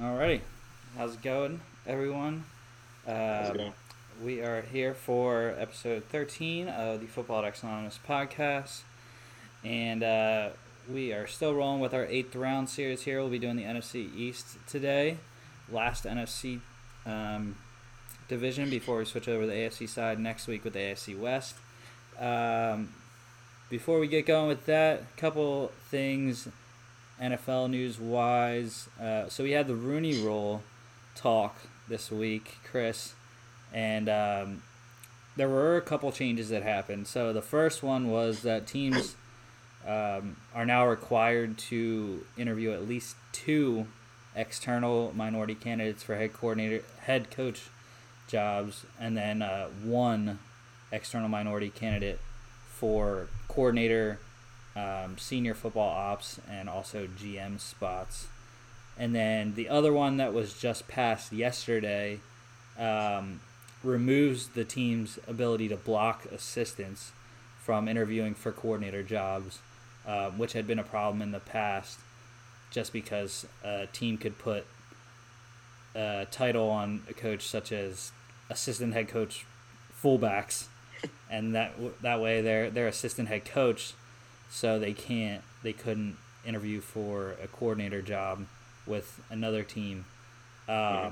Alrighty, how's it going, everyone? How's it Um, going? we are here for episode 13 of the Football X Anonymous podcast. And uh, we are still rolling with our eighth round series here. We'll be doing the NFC East today. Last NFC um, division before we switch over to the AFC side next week with the AFC West. Um, before we get going with that, a couple things NFL news wise. Uh, so we had the Rooney Rule talk this week, Chris, and um, there were a couple changes that happened. So the first one was that teams um, are now required to interview at least two external minority candidates for head coordinator, head coach jobs, and then uh, one external minority candidate for coordinator, um, senior football ops, and also GM spots. And then the other one that was just passed yesterday um, removes the team's ability to block assistants from interviewing for coordinator jobs, uh, which had been a problem in the past, just because a team could put a title on a coach such as assistant head coach fullbacks, and that that way they're they're assistant head coach, so they can't they couldn't interview for a coordinator job with another team. Um, Yeah.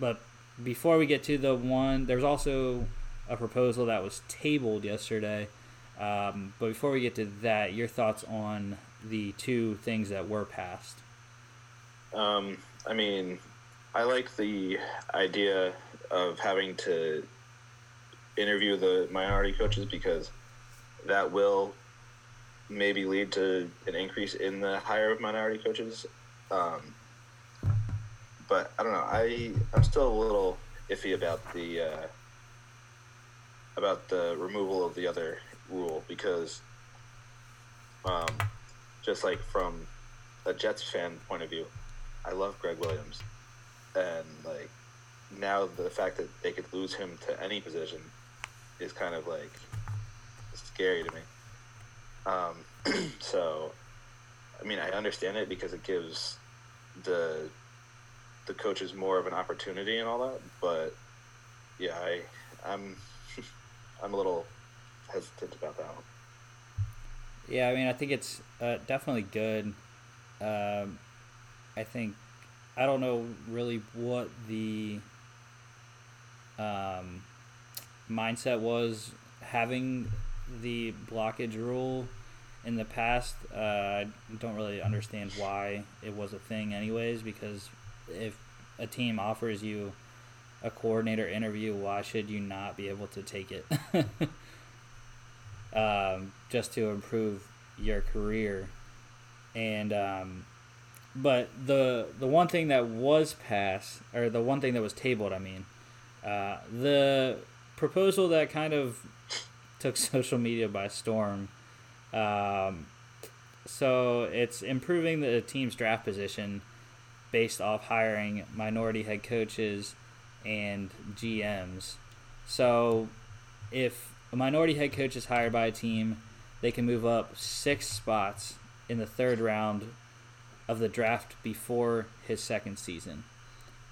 But before we get to the one, there's also a proposal that was tabled yesterday. Um, but before we get to that, your thoughts on the two things that were passed? Um, I mean, I like the idea of having to interview the minority coaches because that will maybe lead to an increase in the hire of minority coaches. Um, but I don't know. I I'm still a little iffy about the uh, about the removal of the other rule because um, just like from a Jets fan point of view, I love Gregg Williams, and like now the fact that they could lose him to any position is kind of like scary to me. Um, so, I mean, I understand it because it gives the the coaches more of an opportunity and all that, but yeah, I I'm I'm a little hesitant about that one. Yeah, I mean, I think it's uh, definitely good. Um, I think I don't know really what the um, mindset was having the blockage rule in the past. Uh, I don't really understand why it was a thing, anyways. Because if a team offers you a coordinator interview, why should you not be able to take it? um, just to improve your career. And um, but the the one thing that was passed, or the one thing that was tabled, I mean, uh, the proposal that kind of took social media by storm. Um, so it's improving the team's draft position based off hiring minority head coaches and GMs. So if a minority head coach is hired by a team, they can move up six spots in the third round of the draft before his second season.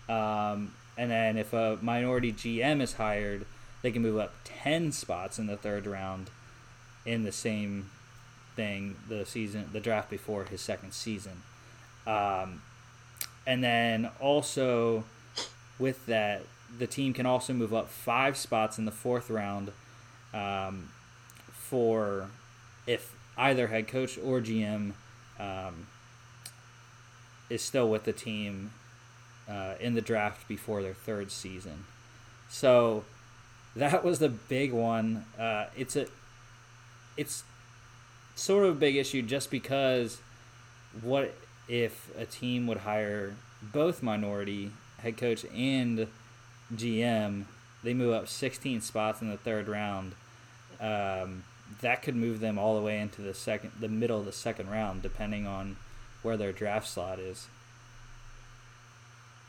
Um, and then if a minority GM is hired, they can move up 10 spots in the third round in the same thing, the season, the draft before his second season. Um, and then also with that, the team can also move up five spots in the fourth round um, for if either head coach or GM um, is still with the team uh, in the draft before their third season. So that was the big one. Uh, it's a it's sort of a big issue just because what if a team would hire both minority head coach and GM? They move up 16 spots in the third round. Um, that could move them all the way into the second, the middle of the second round, depending on where their draft slot is.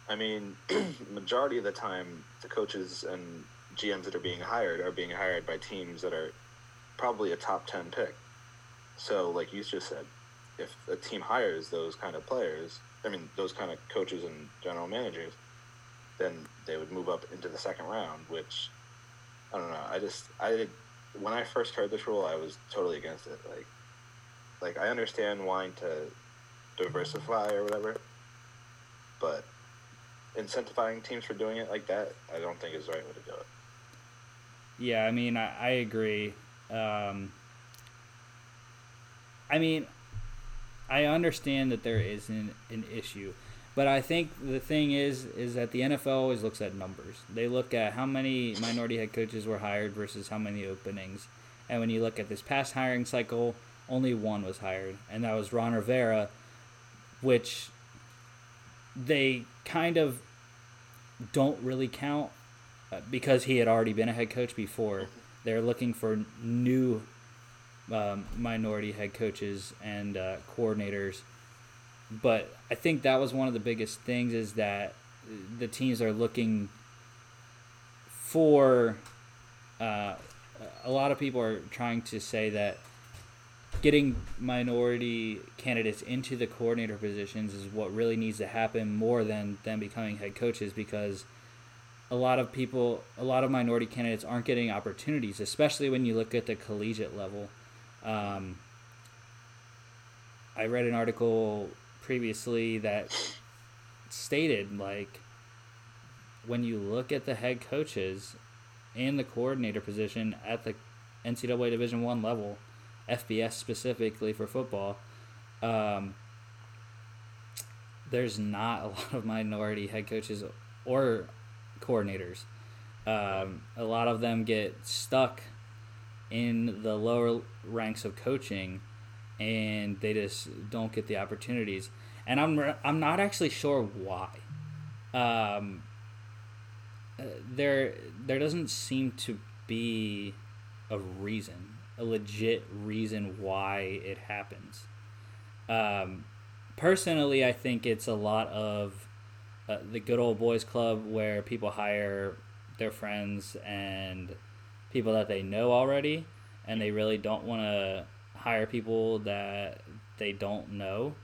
I mean, majority of the time, the coaches and GMs that are being hired are being hired by teams that are probably a top 10 pick. So, like you just said, if a team hires those kind of players, I mean those kind of coaches and general managers, then they would move up into the second round. Which I don't know. I just I did when I first heard this rule, I was totally against it. Like, like I understand wanting to diversify or whatever, but incentivizing teams for doing it like that, I don't think is the right way to do it. Yeah, I mean, I, I agree. Um, I mean, I understand that there is an, an issue, but I think the thing is, is that the NFL always looks at numbers. They look at how many minority head coaches were hired versus how many openings, and when you look at this past hiring cycle, only one was hired, and that was Ron Rivera, which they kind of don't really count uh, because he had already been a head coach before. They're looking for new um, minority head coaches and uh, coordinators. But I think that was one of the biggest things is that the teams are looking for. Uh, a lot of people are trying to say that getting minority candidates into the coordinator positions is what really needs to happen more than them becoming head coaches because a lot of people, a lot of minority candidates aren't getting opportunities, especially when you look at the collegiate level. Um, I read an article previously that stated like when you look at the head coaches and the coordinator position at the NCAA Division One level, FBS specifically for football, um, there's not a lot of minority head coaches or coordinators. Um, a lot of them get stuck in the lower ranks of coaching and they just don't get the opportunities. And I'm I'm not actually sure why. Um, uh, there there doesn't seem to be a reason, a legit reason why it happens. Um, personally, I think it's a lot of uh, the good old boys club where people hire their friends and people that they know already, and they really don't want to hire people that they don't know,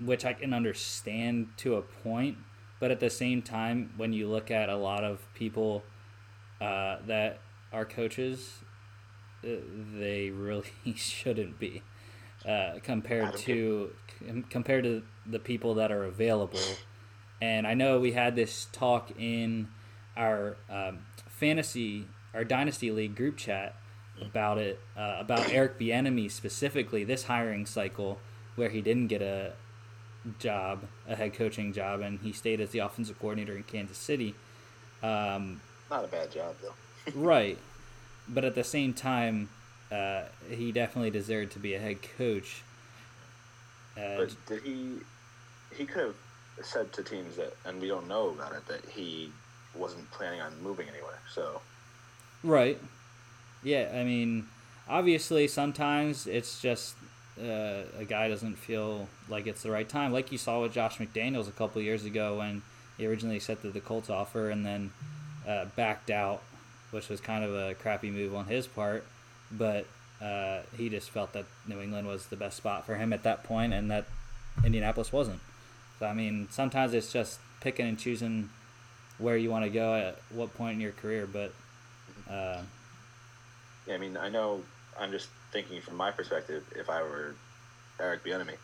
which I can understand to a point. But at the same time, when you look at a lot of people uh, that are coaches, uh, they really shouldn't be uh, compared to compared to the people that are available. And I know we had this talk in our um, fantasy, our dynasty league group chat about it, uh, about Eric Bieniemy specifically this hiring cycle, where he didn't get a job, a head coaching job, and he stayed as the offensive coordinator in Kansas City. Um, Not a bad job though. right, but at the same time, uh, he definitely deserved to be a head coach. Uh, but did he? He could have said to teams that, and we don't know about it, that he wasn't planning on moving anywhere. So, right, yeah. I mean, obviously, sometimes it's just uh, a guy doesn't feel like it's the right time, like you saw with Josh McDaniels a couple years ago when he originally accepted the Colts offer and then uh, backed out, which was kind of a crappy move on his part. But uh, he just felt that New England was the best spot for him at that point, and that Indianapolis wasn't. I mean, sometimes it's just picking and choosing where you want to go at what point in your career. But uh, yeah, I mean, I know I'm just thinking from my perspective. If I were Eric Bieniemy,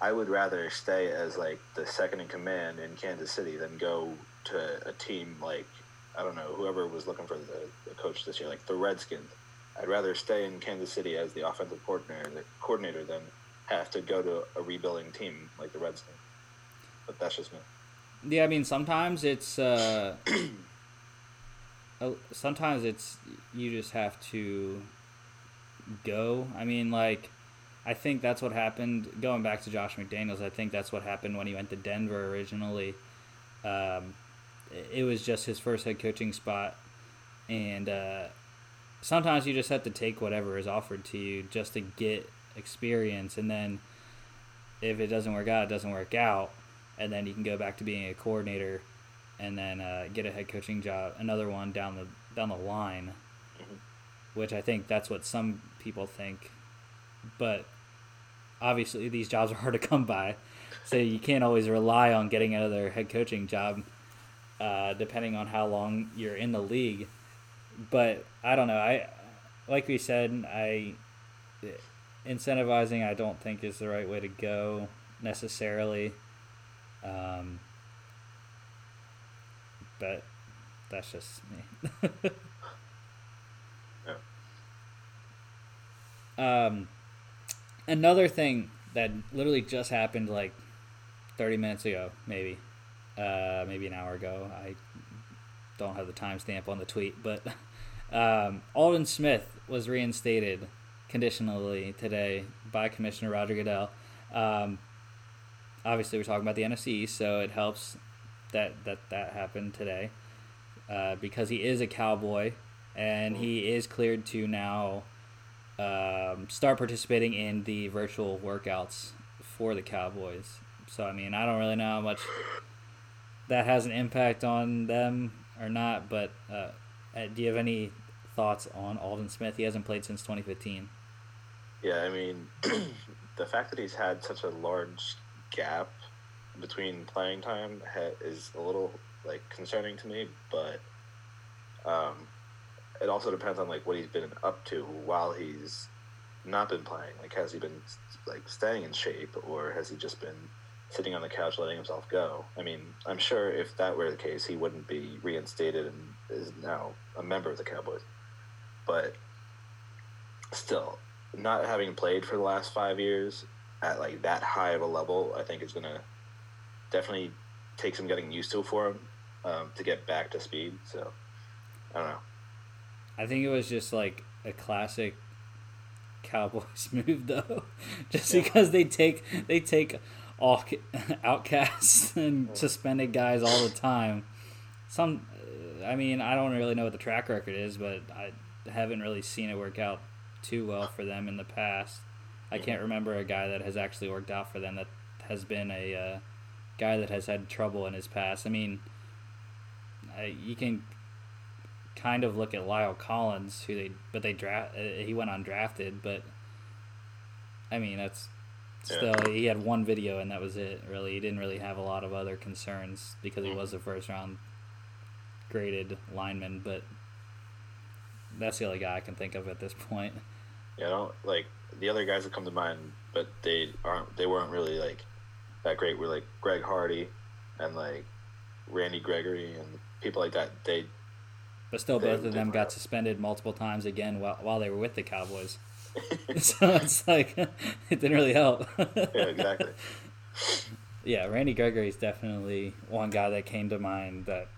I would rather stay as like the second in command in Kansas City than go to a team like I don't know whoever was looking for the, the coach this year, like the Redskins I'd rather stay in Kansas City as the offensive coordinator, the coordinator than have to go to a rebuilding team like the Redskins. But that's just me. Yeah, I mean sometimes it's uh, sometimes it's you just have to go. I mean, like I think that's what happened. Going back to Josh McDaniels, I think that's what happened when he went to Denver originally. Um, it was just his first head coaching spot, and uh, sometimes you just have to take whatever is offered to you just to get experience and then if it doesn't work out it doesn't work out and then you can go back to being a coordinator and then uh, get a head coaching job another one down the down the line mm-hmm. which i think that's what some people think but obviously these jobs are hard to come by, so you can't always rely on getting another head coaching job, uh, depending on how long you're in the league. But I don't know. I like we said, I incentivizing I don't think is the right way to go necessarily. Um, but that's just me. yeah. Um, another thing that literally just happened like 30 minutes ago, maybe, uh, maybe an hour ago. I don't have the timestamp on the tweet, but um, Aldon Smith was reinstated conditionally today by Commissioner Roger Goodell. Um, obviously, we're talking about the NFC, so it helps that that that happened today uh, because he is a cowboy and he is cleared to now um, start participating in the virtual workouts for the Cowboys. So I mean, I don't really know how much that has an impact on them or not, but uh, uh do you have any thoughts on Aldon Smith? He hasn't played since 2015. Yeah, I mean, the fact that he's had such a large gap between playing time is a little like concerning to me, but um, it also depends on like what he's been up to while he's not been playing. Like, has he been like staying in shape, or has he just been sitting on the couch letting himself go? I mean, I'm sure if that were the case, he wouldn't be reinstated and is now a member of the Cowboys. But still, not having played for the last five years at like that high of a level, I think is gonna definitely take some getting used to for him um, to get back to speed. So I don't know. I think it was just like a classic Cowboys move though, just yeah. because they take they take all outcasts and yeah. suspended guys all the time. Some, I mean, I don't really know what the track record is, but I haven't really seen it work out too well for them in the past. I can't remember a guy that has actually worked out for them that has been a uh, guy that has had trouble in his past. I mean, you can kind of look at La'el Collins, who they but they draft uh, he went undrafted, but I mean that's still yeah. he had one video and that was it. Really, he didn't really have a lot of other concerns because he mm. was a first round graded lineman, but that's the only guy I can think of at this point. Yeah, I don't like the other guys that come to mind, but they aren't. They weren't really like that great. Were like Greg Hardy and like Randy Gregory and people like that. They. But still, both of them got suspended multiple times again while, while they were with the Cowboys. so it's like it didn't really help. yeah, exactly. Yeah, Randy Gregory is definitely one guy that came to mind that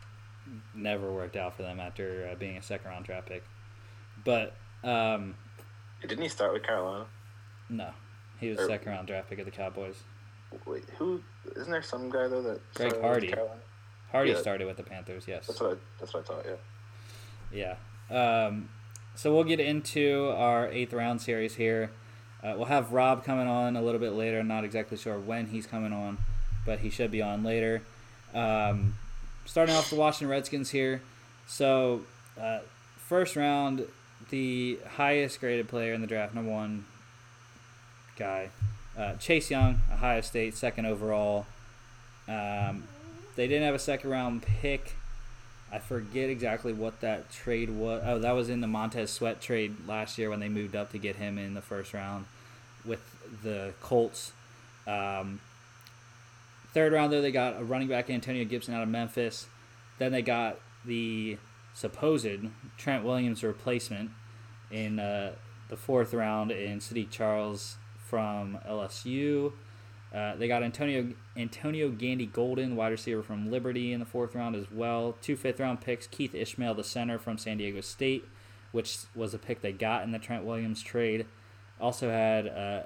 never worked out for them after uh, being a second round draft pick. But um, didn't he start with Carolina? No, he was or, second round draft pick of the Cowboys. Wait, who? Isn't there some guy though that? Greg Hardy. Hardy yeah. started with the Panthers. Yes. That's what I, that's what I thought. Yeah. Yeah. Um, so we'll get into our eighth round series here. Uh, we'll have Rob coming on a little bit later. Not exactly sure when he's coming on, but he should be on later. Um, starting off the Washington Redskins here. So, uh, first round, the highest graded player in the draft, number one guy, uh, Chase Young, Ohio State, second overall. Um, they didn't have a second round pick. I forget exactly what that trade was. Oh, that was in the Montez Sweat trade last year when they moved up to get him in the first round with the Colts. Um, third round, though, they got a running back, Antonio Gibson, out of Memphis. Then they got the supposed Trent Williams replacement in uh, the fourth round in Saahdiq Charles from LSU. Uh, they got Antonio Antonio Gandy Golden, wide receiver from Liberty, in the fourth round as well. Two fifth round picks: Keith Ismael, the center from San Diego State, which was a pick they got in the Trent Williams trade. Also had uh,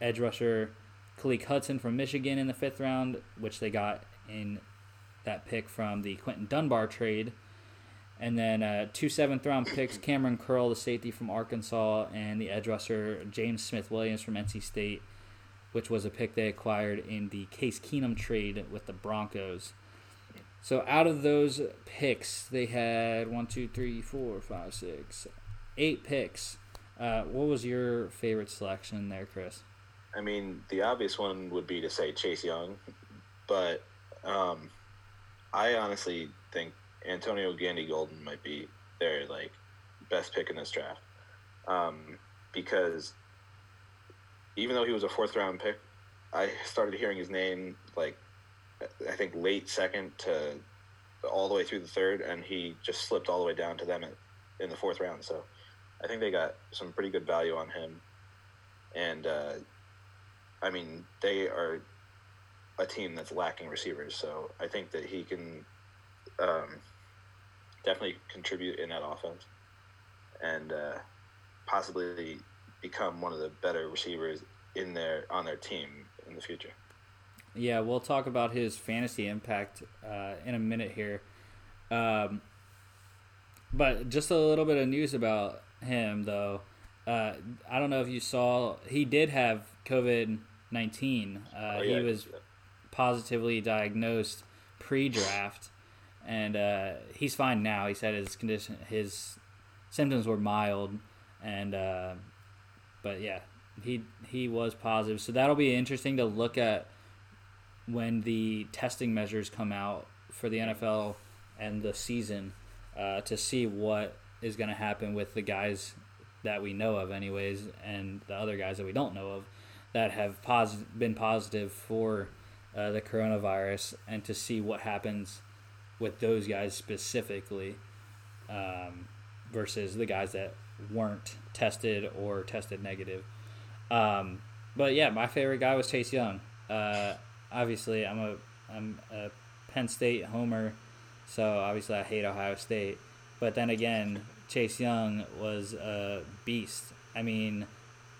edge rusher Khaleke Hudson from Michigan in the fifth round, which they got in that pick from the Quinton Dunbar trade. And then uh, two seventh round picks Kamren Curl, the safety from Arkansas, and the edge rusher James Smith Williams from NC State, which was a pick they acquired in the Case Keenum trade with the Broncos. So out of those picks, they had one, two, three, four, five, six, eight picks. Uh, what was your favorite selection there, Chris? I mean, the obvious one would be to say Chase Young, but um, I honestly think Antonio Gandy Golden might be their like best pick in this draft um, because even though he was a fourth round pick, I started hearing his name like I think late second to all the way through the third, and he just slipped all the way down to them in the fourth round. So I think they got some pretty good value on him, and uh, I mean they are a team that's lacking receivers. So I think that he can um, definitely contribute in that offense, and uh, possibly become one of the better receivers in their on their team in the future. Yeah, we'll talk about his fantasy impact uh, in a minute here. Um, but just a little bit of news about him, though. Uh, I don't know if you saw, he did have COVID 19. Uh, oh, yeah, he was positively diagnosed pre draft, and uh, he's fine now. He said his condition, his symptoms were mild, and uh, but yeah, he he was positive. So that'll be interesting to look at when the testing measures come out for the NFL and the season uh, to see what is going to happen with the guys that we know of, anyways, and the other guys that we don't know of that have pos- been positive for uh, the coronavirus, and to see what happens with those guys specifically um, versus the guys that weren't tested or tested negative. Um, but yeah, my favorite guy was Chase Young. Uh, obviously, I'm a I'm a Penn State homer, so obviously I hate Ohio State. But then again, Chase Young was a beast. I mean,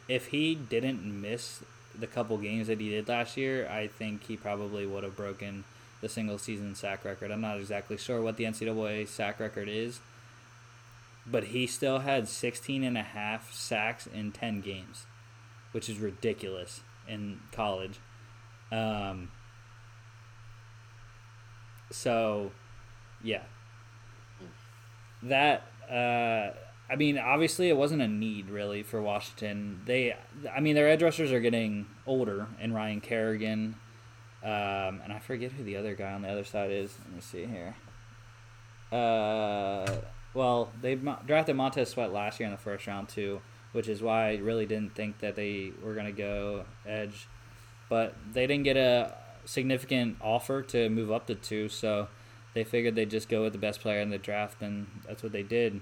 if he didn't miss the couple games that he did last year, I think he probably would have broken the single season sack record. I'm not exactly sure what the NCAA sack record is, but he still had 16 and a half sacks in 10 games, which is ridiculous in college. Um, so, yeah. That, uh, I mean, obviously, it wasn't a need really for Washington. They, I mean, their edge rushers are getting older, and Ryan Kerrigan, um, and I forget who the other guy on the other side is. Let me see here. Uh, well, they drafted Montez Sweat last year in the first round too, which is why I really didn't think that they were gonna go edge but they didn't get a significant offer to move up to two, so they figured they'd just go with the best player in the draft, and that's what they did.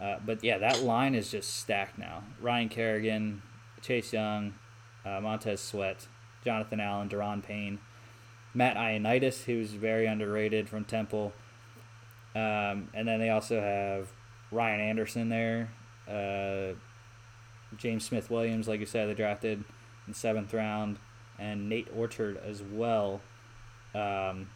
Uh, but yeah, that line is just stacked now. Ryan Kerrigan, Chase Young, uh, Montez Sweat, Jonathan Allen, Da'Ron Payne, Matt Ioannidis, who's very underrated from Temple. Um, and then they also have Ryan Anderson there, uh, James Smith Williams, like you said, they drafted in seventh round and Nate Orchard as well. Um,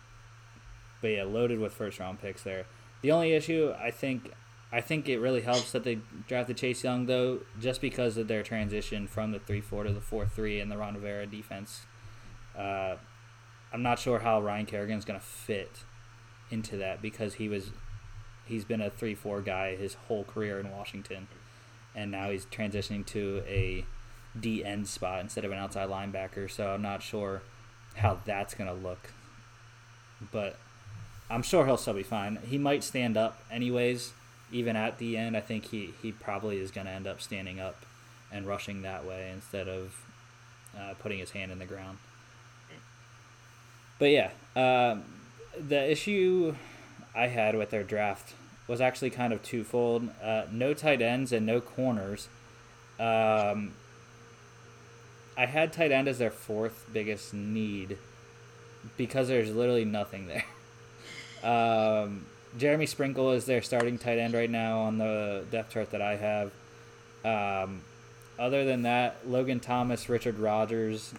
but yeah, loaded with first round picks there. The only issue I think I think it really helps that they drafted Chase Young though, just because of their transition from the three four to the four three in the Ron Rivera defense. Uh, I'm not sure how Ryan Kerrigan's gonna fit into that because he was he's been a three four guy his whole career in Washington, and now he's transitioning to a D end spot instead of an outside linebacker. So I'm not sure how that's going to look. But I'm sure he'll still be fine. He might stand up anyways, even at the end. I think he, he probably is going to end up standing up and rushing that way instead of uh, putting his hand in the ground. But yeah, uh, the issue I had with their draft was actually kind of twofold. Uh, no tight ends and no corners. Um, I had tight end as their fourth biggest need because there's literally nothing there. Um, Jeremy Sprinkle is their starting tight end right now on the depth chart that I have. Um, other than that, Logan Thomas, Richard Rodgers,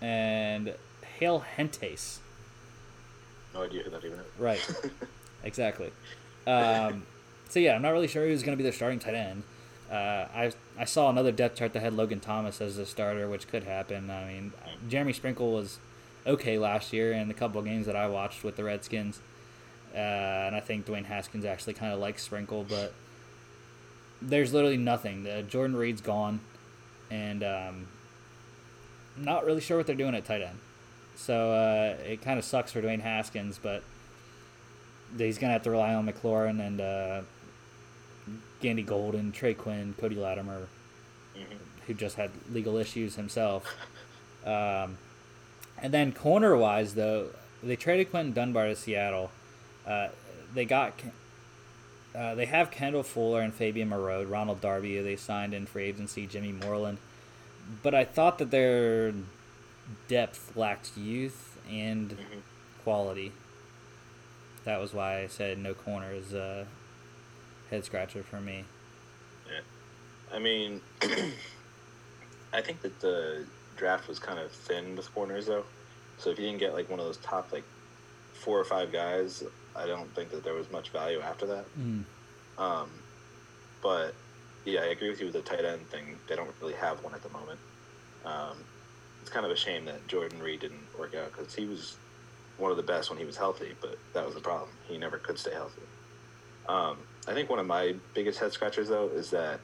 and Hale Hentges. No idea who that even is. Right. exactly. Um, so yeah, I'm not really sure who's going to be their starting tight end. Uh, I I saw another depth chart that had Logan Thomas as the starter, which could happen. I mean, Jeremy Sprinkle was okay last year in the couple of games that I watched with the Redskins, uh, and I think Dwayne Haskins actually kind of likes Sprinkle, but there's literally nothing. Uh, Jordan Reed's gone, and um, not really sure what they're doing at tight end. So uh, it kind of sucks for Dwayne Haskins, but he's gonna have to rely on McLaurin and uh, Gandy Golden, Trey Quinn, Cody Latimer, Mm-hmm. who just had legal issues himself. Um, and then corner wise, though, they traded Quinton Dunbar to Seattle. Uh, they got. Uh, they have Kendall Fuller and Fabian Moreau, Ronald Darby, they signed in free agency, Jimmy Moreland. But I thought that their depth lacked youth and Mm-hmm. quality. That was why I said no corner is a head scratcher for me. Yeah. I mean, I think that the draft was kind of thin with corners, though. So if you didn't get like one of those top like four or five guys, I don't think that there was much value after that. Mm. Um, but yeah, I agree with you with the tight end thing. They don't really have one at the moment. Um, it's kind of a shame that Jordan Reed didn't work out because he was one of the best when he was healthy, but that was the problem. He never could stay healthy. Um, I think one of my biggest head scratchers though is that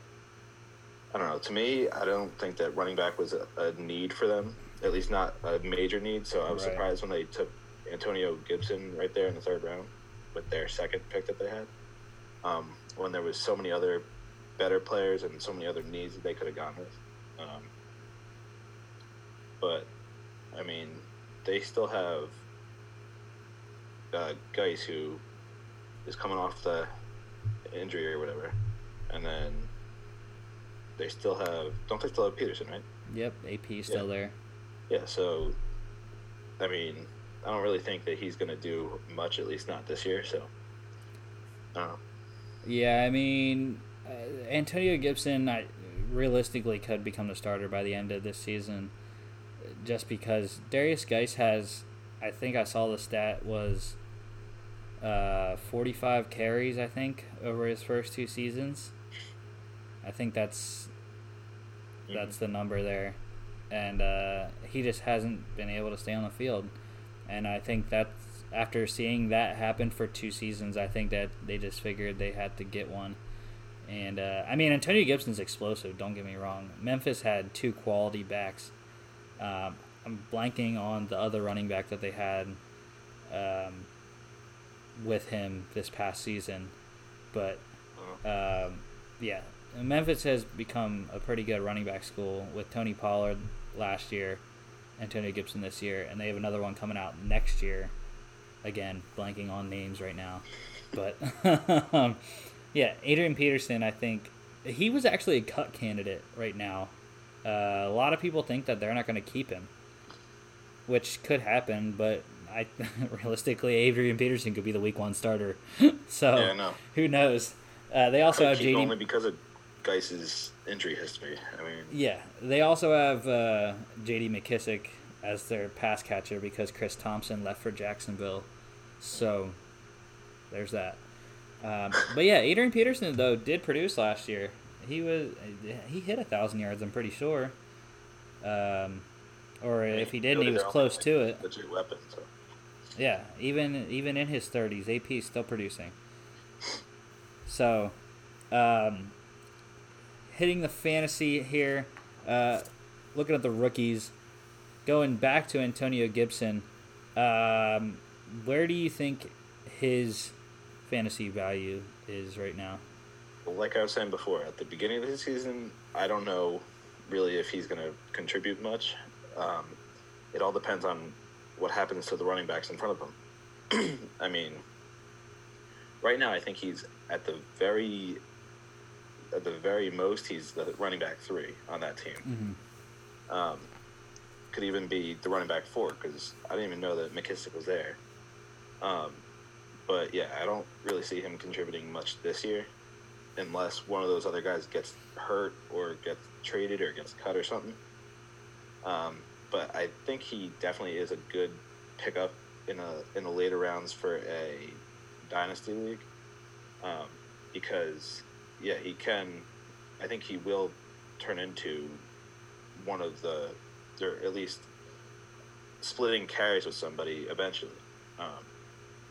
I don't know. To me, I don't think that running back was a, a need for them, at least not a major need. So I was Right. surprised when they took Antonio Gibson right there in the third round with their second pick that they had. Um, when there was so many other better players and so many other needs that they could have gone with. Um, but I mean, they still have uh, Guice who is coming off the injury or whatever, and then they still have don't they still have Peterson right? Yep, AP still Yeah. there. Yeah, so I mean, I don't really think that he's going to do much, at least not this year. So I. Yeah, I mean, uh, Antonio Gibson, I, realistically, could become the starter by the end of this season, just because Derrius Guice has, I think I saw the stat was, uh, forty-five carries. I think over his first two seasons. I think that's that's the number there, and uh, he just hasn't been able to stay on the field, and I think that's after seeing that happen for two seasons, I think that they just figured they had to get one. And uh, I mean, Antonio Gibson's explosive. Don't get me wrong. Memphis had two quality backs. Um, I'm blanking on the other running back that they had um, with him this past season, but Uh, um, yeah, Memphis has become a pretty good running back school with Tony Pollard last year, Antonio Gibson this year, and they have another one coming out next year. Again, blanking on names right now, but um, yeah, Adrian Peterson. I think he was actually a cut candidate right now. Uh, a lot of people think that they're not going to keep him, which could happen, but I realistically, Adrian Peterson could be the week one starter. so Yeah, know. who knows? Uh, they also have JD. only because of Guice's injury history. I mean, Yeah, they also have uh, J.D. McKissic as their pass catcher because Chris Thompson left for Jacksonville. So there's that. Um, but yeah, Adrian Peterson though did produce last year. He was he hit a thousand yards. I'm pretty sure. Um, or if he didn't, he was close to it. Legit weapon. So Yeah, even even in his 30s, AP is still producing. So, um, hitting the fantasy here, uh, looking at the rookies, going back to Antonio Gibson, um, where do you think his fantasy value is right now? like I was saying before, at the beginning of the season, I don't know really if he's going to contribute much. Um, it all depends on what happens to the running backs in front of him. I mean, right now I think he's at the very, at the very most, he's the running back three on that team. Mm-hmm. Um, could even be the running back four because I didn't even know that McKissic was there. Um, but yeah, I don't really see him contributing much this year, unless one of those other guys gets hurt or gets traded or gets cut or something. Um, but I think he definitely is a good pickup in a in the later rounds for a dynasty league, um, because yeah, he can. I think he will turn into one of the, or at least splitting carries with somebody eventually. Um,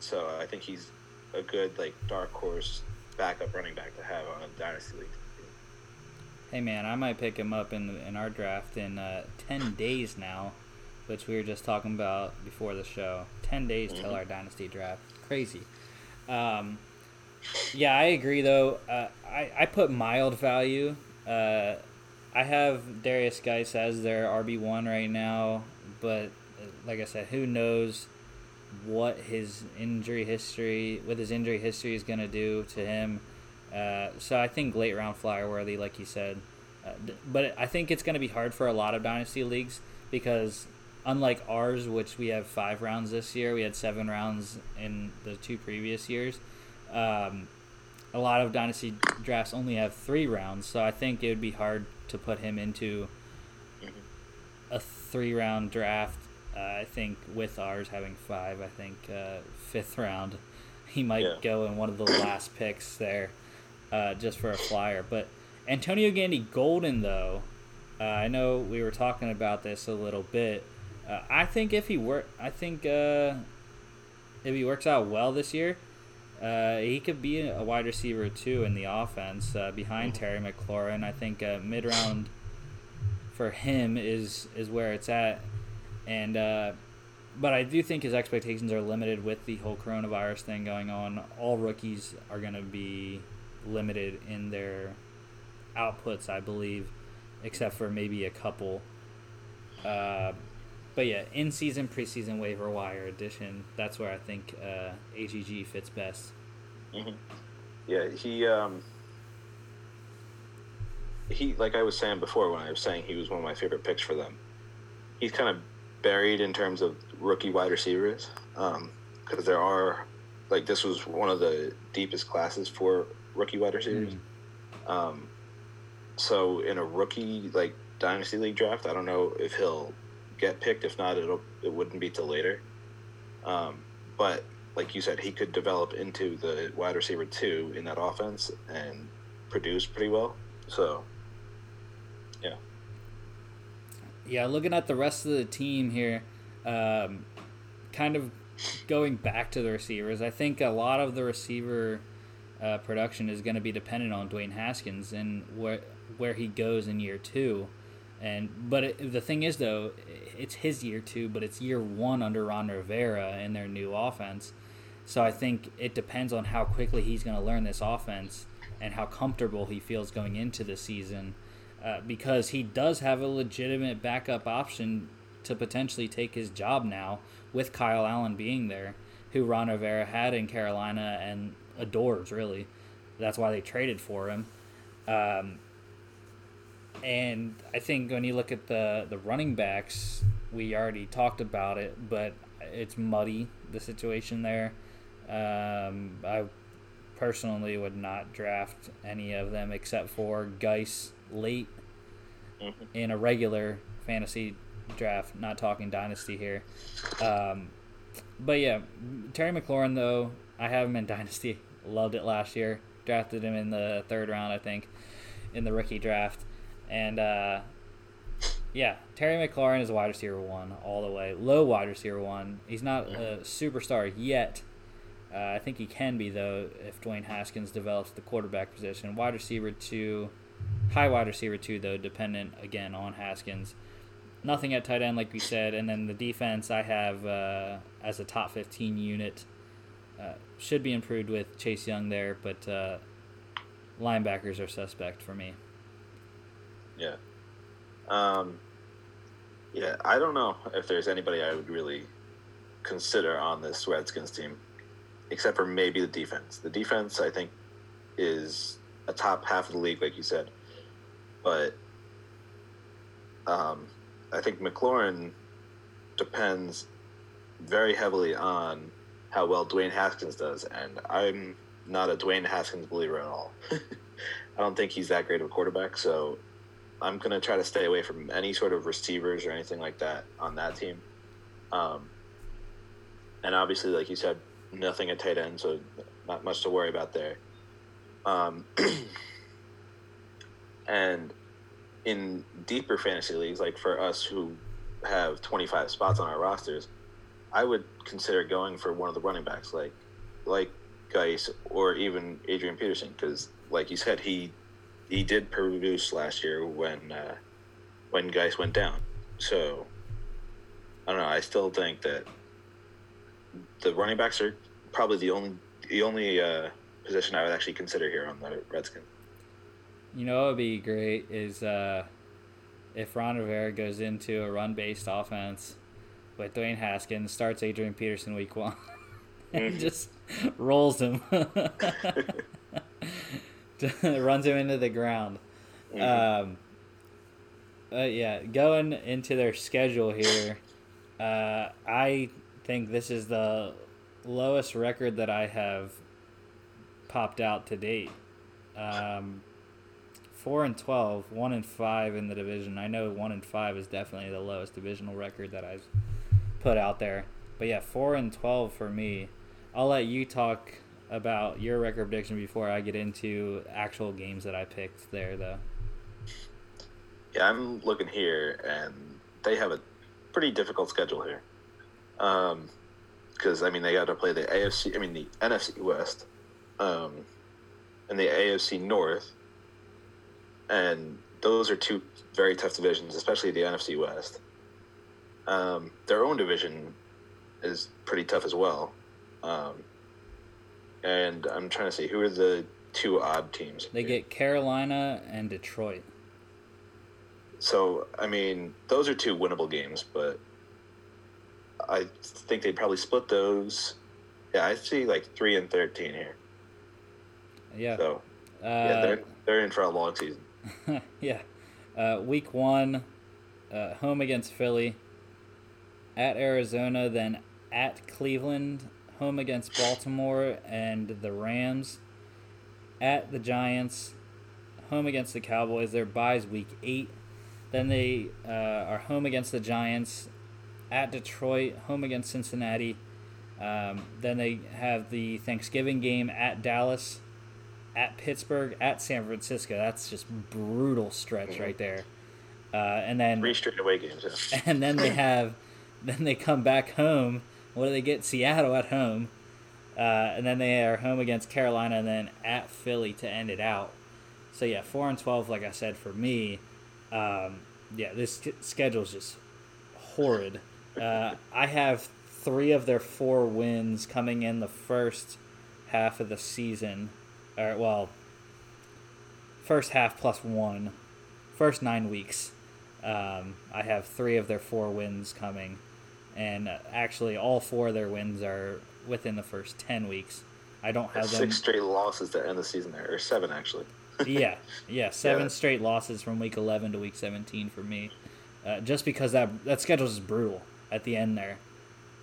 so I think he's a good like dark horse backup running back to have on a dynasty league. Hey man, I might pick him up in in our draft in uh, ten days now, which we were just talking about before the show. Ten days till Mhm. our dynasty draft. Crazy. Um, yeah, I agree though. Uh, I I put mild value. Uh, I have Derrius Guice as their RB one right now, but uh, like I said, who knows what his injury history, what his injury history is going to do to him. Uh, so I think late round flyer worthy, like you said. Uh, but I think it's going to be hard for a lot of dynasty leagues because unlike ours, which we have five rounds this year, we had seven rounds in the two previous years. Um, a lot of dynasty drafts only have three rounds, so I think it would be hard to put him into Mhm. a three round draft. Uh, I think with ours having five, I think uh, fifth round, he might Yeah. go in one of the last picks there, uh, just for a flyer. But Antonio Gandy Golden, though, uh, I know we were talking about this a little bit. Uh, I think if he work, I think uh, if he works out well this year, uh, he could be a wide receiver too in the offense uh, behind Mhm. Terry McLaurin. I think uh, mid round for him is is where it's at, and uh, but I do think his expectations are limited with the whole coronavirus thing going on. All rookies are going to be limited in their outputs, I believe, except for maybe a couple. But yeah, in season, preseason waiver wire edition. That's where I think uh, AGG fits best. hmm Yeah, he um he like I was saying before when I was saying he was one of my favorite picks for them. He's kind of buried in terms of rookie wide receivers because there are like this was one of the deepest classes for rookie wide receivers. Um, so in a rookie like dynasty league draft, I don't know if he'll get picked. If not, it'll it wouldn't be till later. Um, but like you said, he could develop into the wide receiver two in that offense and produce pretty well. So Yeah, Yeah, looking at the rest of the team here, um, kind of going back to the receivers, I think a lot of the receiver uh, production is going to be dependent on Dwayne Haskins and where where he goes in year two. And but it, the thing is though, it's his year two, but it's year one under Ron Rivera in their new offense. So I think it depends on how quickly he's going to learn this offense and how comfortable he feels going into the season uh, because he does have a legitimate backup option to potentially take his job now with Kyle Allen being there, who Ron Rivera had in Carolina and adores really. That's why they traded for him. Um, and I think when you look at the the running backs, we already talked about it, but it's muddy the situation there. Um, I personally would not draft any of them except for Guice late mhm. in a regular fantasy draft. Not talking dynasty here. Um, but yeah, Terry McLaurin though I have him in dynasty. Loved it last year. Drafted him in the third round, I think, in the rookie draft, and uh, yeah, Terry McLaurin is a wide receiver one all the way. Low wide receiver one. He's not a superstar yet. Uh, I think he can be though if Dwayne Haskins develops the quarterback position. Wide receiver two, high wide receiver two though, dependent again on Haskins. Nothing at tight end like we said, and then the defense I have uh, as a top fifteen unit. Uh, should be improved with Chase Young there, but uh, linebackers are suspect for me. Yeah, um, yeah. I don't know if there's anybody I would really consider on this Redskins team, except for maybe the defense. The defense, I think, is a top half of the league, like you said, but um, I think McLaurin depends very heavily on how well Dwayne Haskins does, and I'm not a Dwayne Haskins believer at all. I don't think he's that great of a quarterback, so I'm gonna try to stay away from any sort of receivers or anything like that on that team. Um, and obviously, like you said, nothing at tight end, so not much to worry about there. Um, and in deeper fantasy leagues, like for us who have 25 spots on our rosters, I would consider going for one of the running backs, like like Guice or even Adrian Peterson, because like you said, he he did produce last year when uh, when guys went down. So I don't know. I still think that the running backs are probably the only the only uh, position I would actually consider here on the Redskins. You know, what would be great is uh, if Ron Rivera goes into a run based offense with Dwayne Haskins, starts Adrian Peterson week one, and mm-hmm. just rolls him, runs him into the ground. Mm-hmm. Um, uh, yeah, going into their schedule here, uh, I think this is the lowest record that I have popped out to date. Um, four and 12, one and five in the division. I know one and five is definitely the lowest divisional record that I've put out there. But yeah, four and twelve for me. I'll let you talk about your record prediction before I get into actual games that I picked there, though. Yeah, I'm looking here, and they have a pretty difficult schedule here. Um, because I mean they got to play the AFC, I mean the NFC West, um, and the AFC North, and those are two very tough divisions, especially the NFC West. Um, their own division is pretty tough as well. Um, and I'm trying to see who are the two odd teams. They get Carolina and Detroit. So I mean, those are two winnable games, but I think they probably split those. Yeah, I see like three and thirteen here. Yeah. So uh, yeah, they're they're in for a long season. yeah. Uh, week one, uh, home against Philly, at Arizona, then at Cleveland, home against Baltimore and the Rams, at the Giants, home against the Cowboys. Their buys week eight. Then they uh, are home against the Giants, at Detroit, home against Cincinnati. Um, then they have the Thanksgiving game at Dallas, at Pittsburgh, at San Francisco. That's just brutal stretch mm-hmm. right there. Uh, and then three straight away games. Yeah. And then they have, then they come back home. What do they get? Seattle at home, uh, and then they are home against Carolina, and then at Philly to end it out. So yeah, four and twelve. Like I said, for me, um, yeah, this schedule is just horrid. Uh, I have three of their four wins coming in the first half of the season or well, first half plus one, first nine weeks. Um, I have three of their four wins coming, and actually all four of their wins are within the first ten weeks. I don't have them... six straight losses to end the season there, or seven actually. yeah, yeah, seven yeah. straight losses from week eleven to week seventeen for me, uh, just because that that schedule is brutal at the end there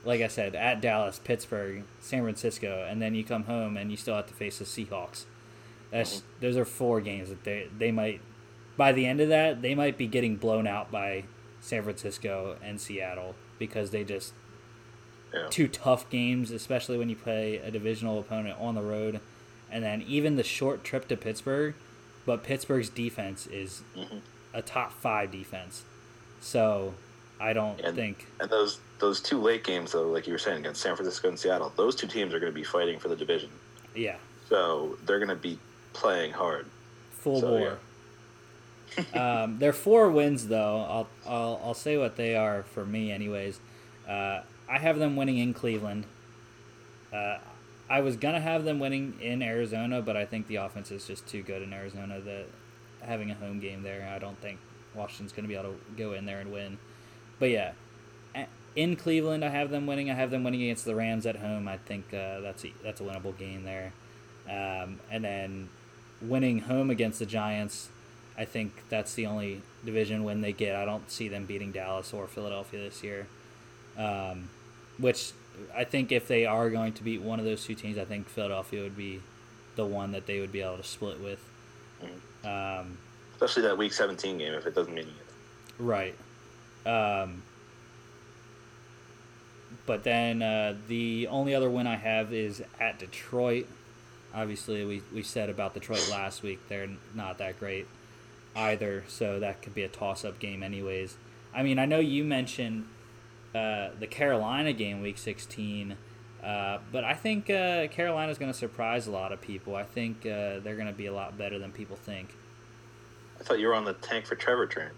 like I said, at Dallas, Pittsburgh, San Francisco, and then you come home and you still have to face the Seahawks. That's mm-hmm. those are four games that they they might by the end of that they might be getting blown out by San Francisco and Seattle because they just yeah. two tough games, especially when you play a divisional opponent on the road, and then even the short trip to Pittsburgh. But Pittsburgh's defense is mm-hmm. a top five defense, so I don't and, think. And those those two late games, though, like you were saying against San Francisco and Seattle, those two teams are going to be fighting for the division. Yeah. So they're going to be playing hard. Full so, bore. Yeah. Um, their four wins, though, I'll, I'll I'll say what they are for me, anyways. Uh, I have them winning in Cleveland. Uh, I was gonna have them winning in Arizona, but I think the offense is just too good in Arizona that having a home game there, I don't think Washington's gonna be able to go in there and win. But yeah, in Cleveland, I have them winning. I have them winning against the Rams at home. I think uh, that's a, that's a winnable game there. Um, and then winning home against the Giants, I think that's the only division win they get. I don't see them beating Dallas or Philadelphia this year. Um, which I think if they are going to beat one of those two teams, I think Philadelphia would be the one that they would be able to split with. Mm-hmm. Um, Especially that Week 17 game if it doesn't mean anything. Right. Um, but then uh, the only other win I have is at Detroit. Obviously, we, we said about Detroit last week. They're not that great either, so that could be a toss up game, anyways. I mean, I know you mentioned uh, the Carolina game, week 16, uh, but I think uh, Carolina's going to surprise a lot of people. I think uh, they're going to be a lot better than people think. I thought you were on the tank for Trevor train.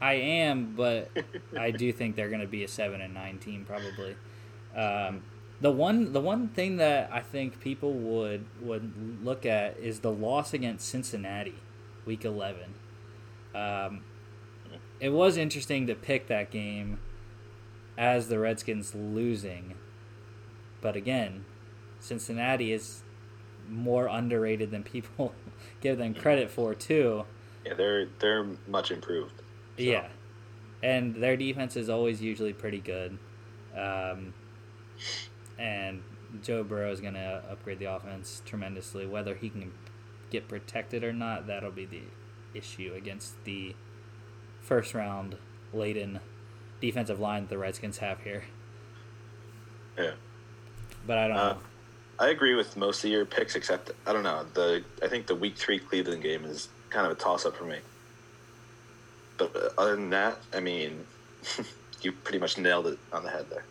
I am, but I do think they're going to be a seven and nine team probably. Um, the one the one thing that I think people would would look at is the loss against Cincinnati, week eleven. Um, it was interesting to pick that game as the Redskins losing, but again, Cincinnati is more underrated than people give them credit for too. Yeah, they're they're much improved. So. Yeah, and their defense is always usually pretty good. Um, and Joe Burrow is going to upgrade the offense tremendously. Whether he can get protected or not, that'll be the issue against the first round laden defensive line that the Redskins have here. Yeah. But I don't uh, know. I agree with most of your picks, except I don't know the. I think the Week Three Cleveland game is kind of a toss up for me. But uh, other than that, I mean, you pretty much nailed it on the head there.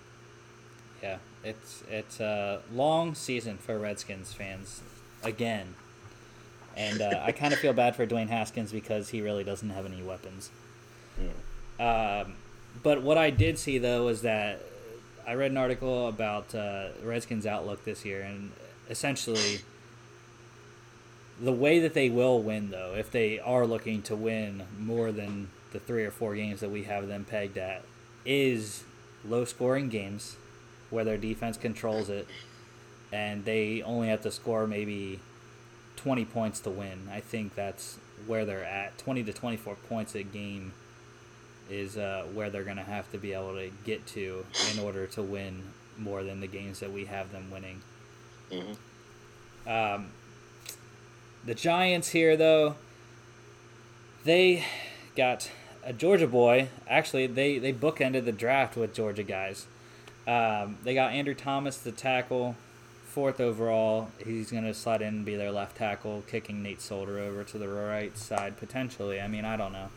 Yeah, it's it's a long season for Redskins fans again, and uh, I kind of feel bad for Dwayne Haskins because he really doesn't have any weapons. Mm. Um, but what I did see though was that I read an article about uh, Redskins' outlook this year, and essentially the way that they will win, though, if they are looking to win more than the three or four games that we have them pegged at, is low scoring games where their defense controls it and they only have to score maybe 20 points to win. I think that's where they're at. 20 to 24 points a game is uh, where they're going to have to be able to get to in order to win more than the games that we have them winning. Mm-hmm. Um, the Giants here, though, they got a Georgia boy. Actually, they, they bookended the draft with Georgia guys. Um, they got Andrew Thomas, the tackle, fourth overall. He's going to slide in and be their left tackle, kicking Nate Solder over to the right side potentially. I mean, I don't know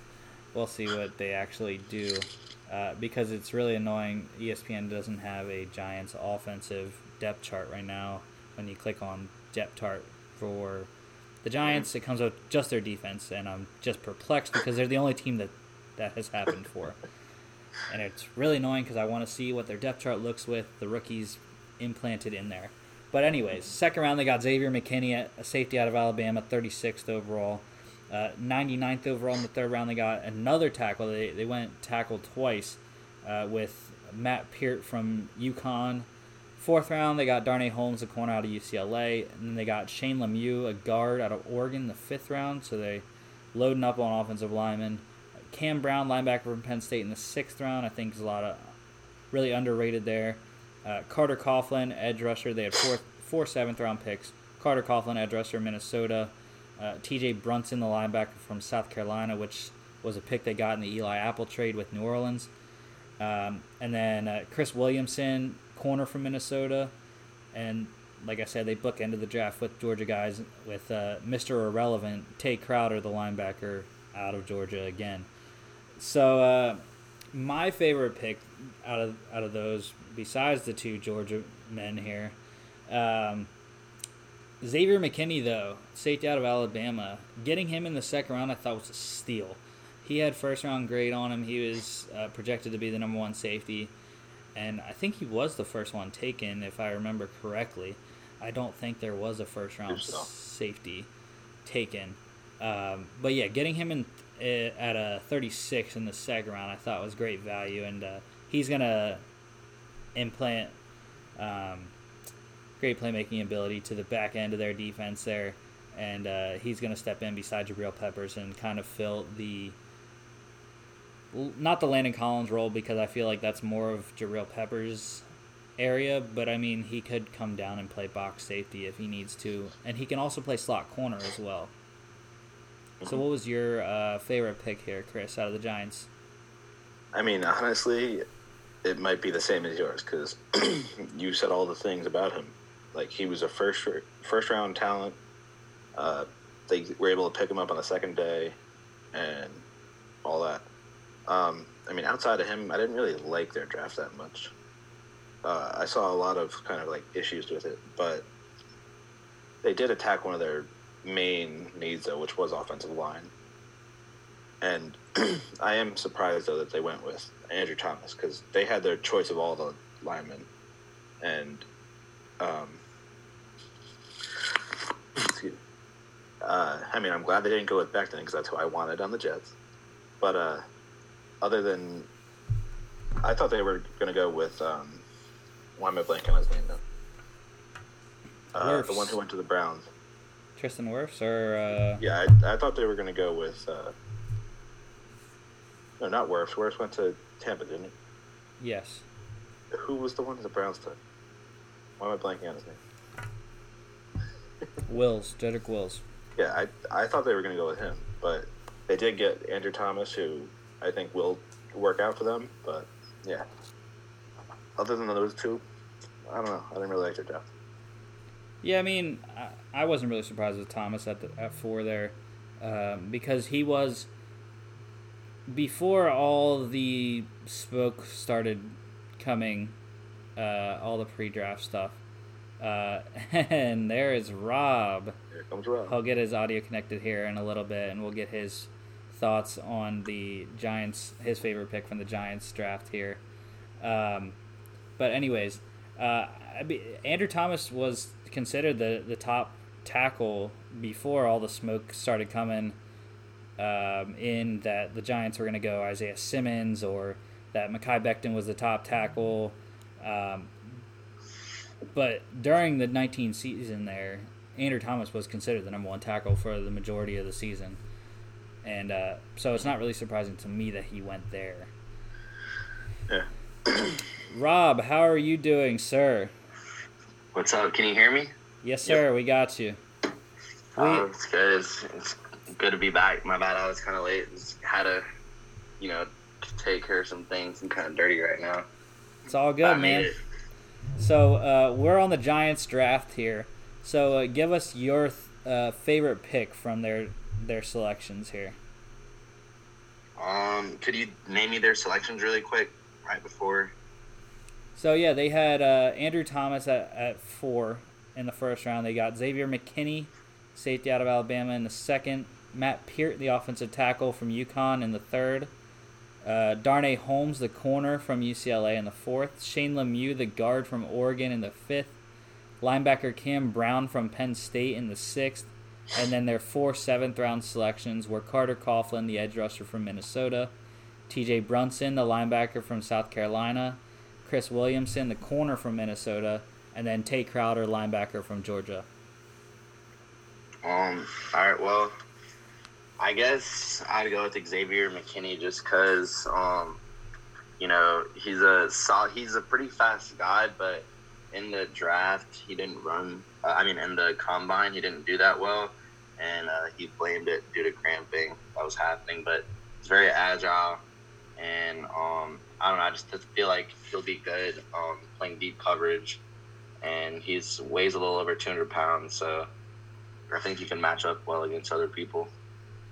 we'll see what they actually do. Uh, because it's really annoying. ESPN doesn't have a Giants offensive depth chart right now. When you click on depth chart for the Giants, it comes up just their defense, and I'm just perplexed because they're the only team that that has happened for. And it's really annoying because I want to see what their depth chart looks with the rookies implanted in there. But anyways, second round they got Xavier McKinney, a safety out of Alabama, 36th overall. Uh, 99th overall in the third round, they got another tackle. They, they went tackle twice uh, with Matt Peart from UConn. Fourth round, they got Darnay Holmes, a corner out of UCLA. And then they got Shane Lemieux, a guard out of Oregon, the fifth round. So they loading up on offensive linemen. Cam Brown, linebacker from Penn State, in the sixth round. I think is a lot of really underrated there. Uh, Carter Coughlin, edge rusher. They had four, four seventh round picks. Carter Coughlin, edge rusher, Minnesota. Uh, T.J. Brunson, the linebacker from South Carolina, which was a pick they got in the Eli Apple trade with New Orleans. Um, and then uh, Chris Williamson, corner from Minnesota. And like I said, they bookended the draft with Georgia guys with uh, Mr. Irrelevant, Tae Crowder, the linebacker out of Georgia again. So uh, my favorite pick out of out of those, besides the two Georgia men here, um, Xavier McKinney, though, safety out of Alabama, getting him in the second round, I thought was a steal. He had first round grade on him. He was uh, projected to be the number one safety, and I think he was the first one taken, if I remember correctly. I don't think there was a first round so. safety taken. Um, but yeah, getting him in uh, at a 36 in the second round, I thought was great value, and uh, he's gonna implant. Um, great playmaking ability to the back end of their defense there, and uh, he's going to step in beside Jabril Peppers and kind of fill the not the Landon Collins role because I feel like that's more of Jabril Peppers' area, but I mean he could come down and play box safety if he needs to, and he can also play slot corner as well. So, what was your uh, favorite pick here, Chris, out of the Giants? I mean, honestly, it might be the same as yours because you said all the things about him. Like he was a first first round talent. Uh, they were able to pick him up on the second day, and all that. Um, I mean, outside of him, I didn't really like their draft that much. Uh, I saw a lot of kind of like issues with it, but they did attack one of their main needs though, which was offensive line. and I am surprised though that they went with Andrew Thomas because they had their choice of all the linemen, and um, excuse me. Uh, I mean, I'm glad they didn't go with Becton because that's who I wanted on the Jets. But uh, other than, I thought they were going to go with. Um, why am I blanking on his name now? Uh, the one who went to the Browns. Tristan Wirfs or uh... yeah, I, I thought they were going to go with. No, not Wirfs. Wirfs went to Tampa, didn't he? Yes. Who was the one the Browns took? Why am I blanking on his name? Wills, Jedrick Wills. Yeah, I I thought they were going to go with him, but they did get Andrew Thomas, who I think will work out for them. But yeah, other than those two, I don't know. I didn't really like their depth. Yeah, I mean, I, I wasn't really surprised with Thomas at the, at four there, um, because he was before all the smoke started coming, uh, all the pre-draft stuff. Uh, and there is Rob. Here comes Rob. He'll get his audio connected here in a little bit, and we'll get his thoughts on the Giants, his favorite pick from the Giants draft here. Um, but anyways, uh, Andrew Thomas was considered the the top tackle before all the smoke started coming. Um, in that the Giants were going to go Isaiah Simmons or that Mekhi Becton was the top tackle. Um, but during the 19 season there, Andrew Thomas was considered the number one tackle for the majority of the season. And uh, so it's not really surprising to me that he went there. Yeah. Rob, how are you doing, sir? What's up? Can you hear me? Yes, sir. Yep. We got you. We... Um, it's good. It's, it's good to be back. My bad. I was kind of late. Just had to, you know, take care of some things. I'm kind of dirty right now. It's all good, man. So uh, we're on the Giants draft here. So uh, give us your uh, favorite pick from their their selections here. Um, could you name me their selections really quick, right before? So yeah, they had uh, Andrew Thomas at, at four in the first round. They got Xavier McKinney, safety out of Alabama, in the second. Matt Peart, the offensive tackle from UConn, in the third. Uh, Darnay Holmes, the corner from UCLA, in the fourth. Shane Lemieux, the guard from Oregon, in the fifth. Linebacker Cam Brown from Penn State in the sixth. And then their four seventh round selections were Carter Coughlin, the edge rusher from Minnesota, TJ Brunson, the linebacker from South Carolina, Chris Williamson, the corner from Minnesota, and then Tae Crowder, linebacker from Georgia. Um. All right. Well, I guess I'd go with Xavier McKinney just because, um, you know, he's a he's a pretty fast guy, but in the draft he didn't run. Uh, I mean, in the combine he didn't do that well, and uh, he blamed it due to cramping that was happening. But he's very agile, and um, I don't know. I just feel like he'll be good um, playing deep coverage, and he's weighs a little over 200 pounds, so I think he can match up well against other people.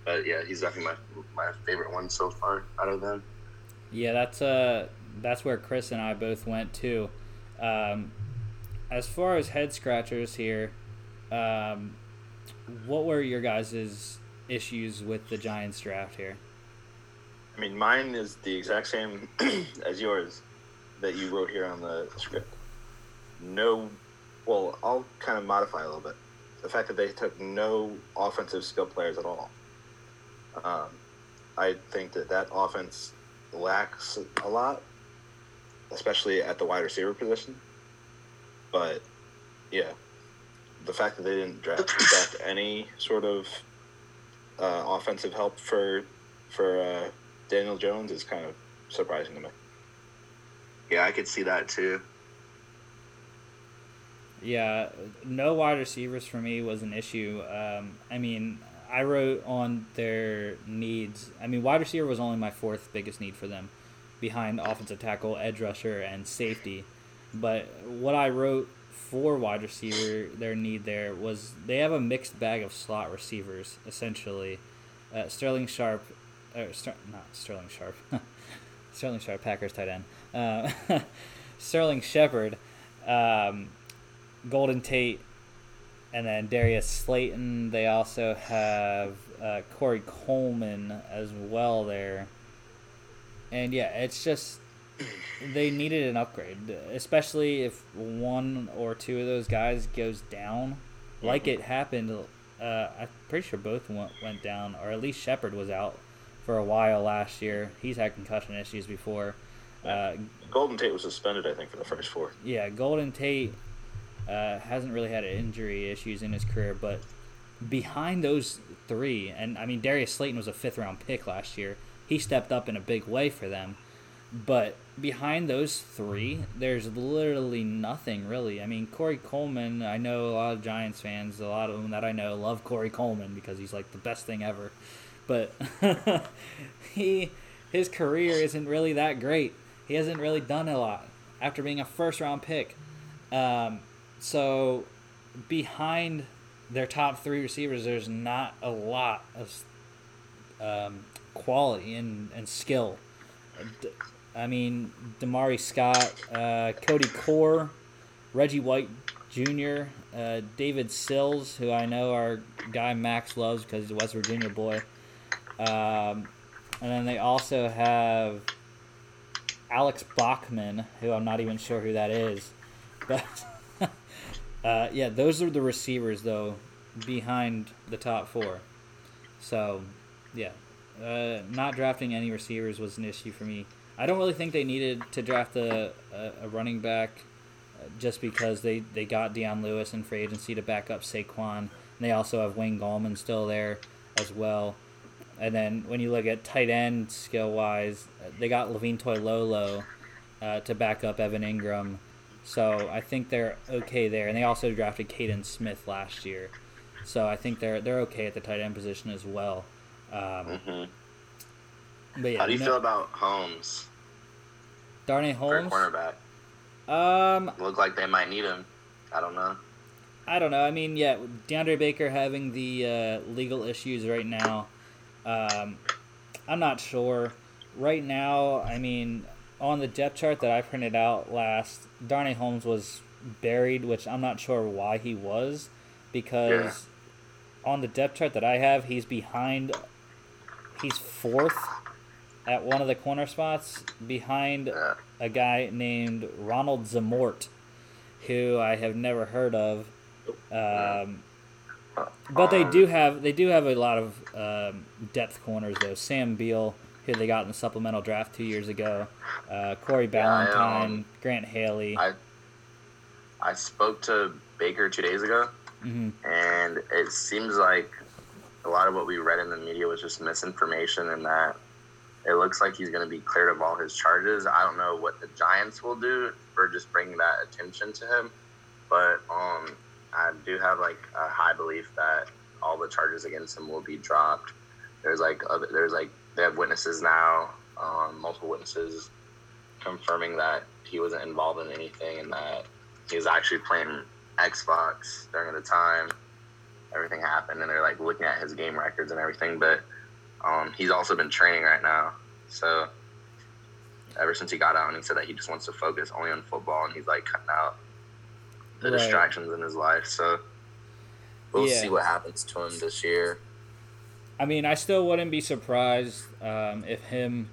But yeah, he's definitely my my favorite one so far out of them. Yeah, that's uh that's where Chris and I both went too. Um, as far as head scratchers here, um, what were your guys' issues with the Giants draft here? I mean, mine is the exact same as yours that you wrote here on the script. No, well, I'll kind of modify a little bit. The fact that they took no offensive skill players at all. Um, I think that that offense lacks a lot, especially at the wide receiver position. But yeah, the fact that they didn't draft, draft any sort of uh, offensive help for for uh, Daniel Jones is kind of surprising to me. Yeah, I could see that too. Yeah, no wide receivers for me was an issue. Um, I mean, I wrote on their needs. I mean, wide receiver was only my fourth biggest need for them, behind offensive tackle, edge rusher, and safety. But what I wrote for wide receiver, their need there was they have a mixed bag of slot receivers essentially. Uh, Sterling Sharpe, or Ster- not Sterling Sharpe, Sterling Sharpe, Packers tight end. Uh, Sterling Shepard, um, Golden Tate, and then Darius Slayton. They also have uh, Corey Coleman as well there. And yeah, it's just they needed an upgrade, especially if one or two of those guys goes down, like it happened. Uh, I'm pretty sure both went, went down, or at least Shepard was out for a while last year. He's had concussion issues before. Uh, Golden Tate was suspended, I think, for the first four. yeah, Golden Tate uh, hasn't really had injury issues in his career, but behind those three, and I mean Darius Slayton was a fifth round pick last year. He stepped up in a big way for them, but behind those three, there's literally nothing really. I mean Corey Coleman. I know a lot of Giants fans, a lot of them that I know love Corey Coleman because he's like the best thing ever, but he his career isn't really that great. He hasn't really done a lot after being a first round pick. Um, so behind their top three receivers, there's not a lot of um, quality and, and skill. I mean, Da'Mari Scott, uh, Cody Core, Reggie White Jr., uh, David Sills, who I know our guy Max loves because he's a West Virginia boy. Um, and then they also have Alex Bachman, who I'm not even sure who that is. But uh, yeah, those are the receivers, though, behind the top four. So, yeah, uh, not drafting any receivers was an issue for me. I don't really think they needed to draft a, a, running back uh, just because they, they got Dion Lewis in free agency to back up Saquon. And they also have Wayne Gallman still there as well. And then when you look at tight end skill wise, they got Levine Toilolo uh, to back up Evan Engram. So I think they're okay there. And they also drafted Kaden Smith last year. So I think they're they're okay at the tight end position as well. Um, hmm but yeah, How do you feel about Holmes Darnay Holmes? cornerback? Um, Look like they might need him. I don't know. I don't know. I mean, yeah, DeAndre Baker having the uh, legal issues right now. Um, I'm not sure. Right now, I mean, on the depth chart that I printed out last, Darnay Holmes was buried, which I'm not sure why he was, because on the depth chart that I have, he's behind. He's fourth at one of the corner spots, behind Yeah. a guy named Ronald Zamort, who I have never heard of. Um, but they do have they do have a lot of um, depth corners though. Sam Beal, who they got in the supplemental draft two years ago, uh, Corey Yeah, um, Grant Haley. I I spoke to Baker two days ago, hmm and it seems like a lot of what we read in the media was just misinformation, and that it looks like he's going to be cleared of all his charges. I don't know what the Giants will do for just bringing that attention to him, but um, I do have like a high belief that all the charges against him will be dropped. There's like other, there's like they have witnesses now, um, multiple witnesses confirming that he wasn't involved in anything and that he was actually playing Xbox during the time everything happened, and they're like looking at his game records and everything. But um, he's also been training right now, so ever since he got out, and he said that he just wants to focus only on football, and he's like cutting out the Right. distractions in his life. So we'll Yeah. see what happens to him this year. I mean, I still wouldn't be surprised um, if him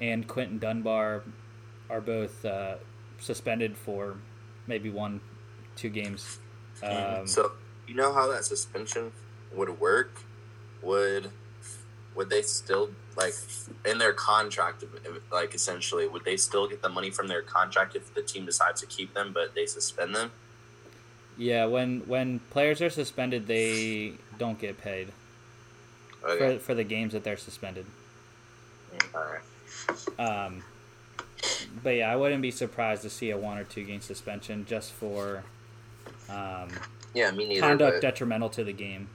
and Quinton Dunbar are both uh, suspended for maybe one, two games. Um, so you know how that suspension would work? Would would they still like in their contract like essentially would they still get the money from their contract if the team decides to keep them but they suspend them? yeah, when when players are suspended, they don't get paid Okay. for for the games that they're suspended. All right. Um, but yeah, I wouldn't be surprised to see a one or two game suspension just for um, Yeah, me neither. conduct but- detrimental to the game.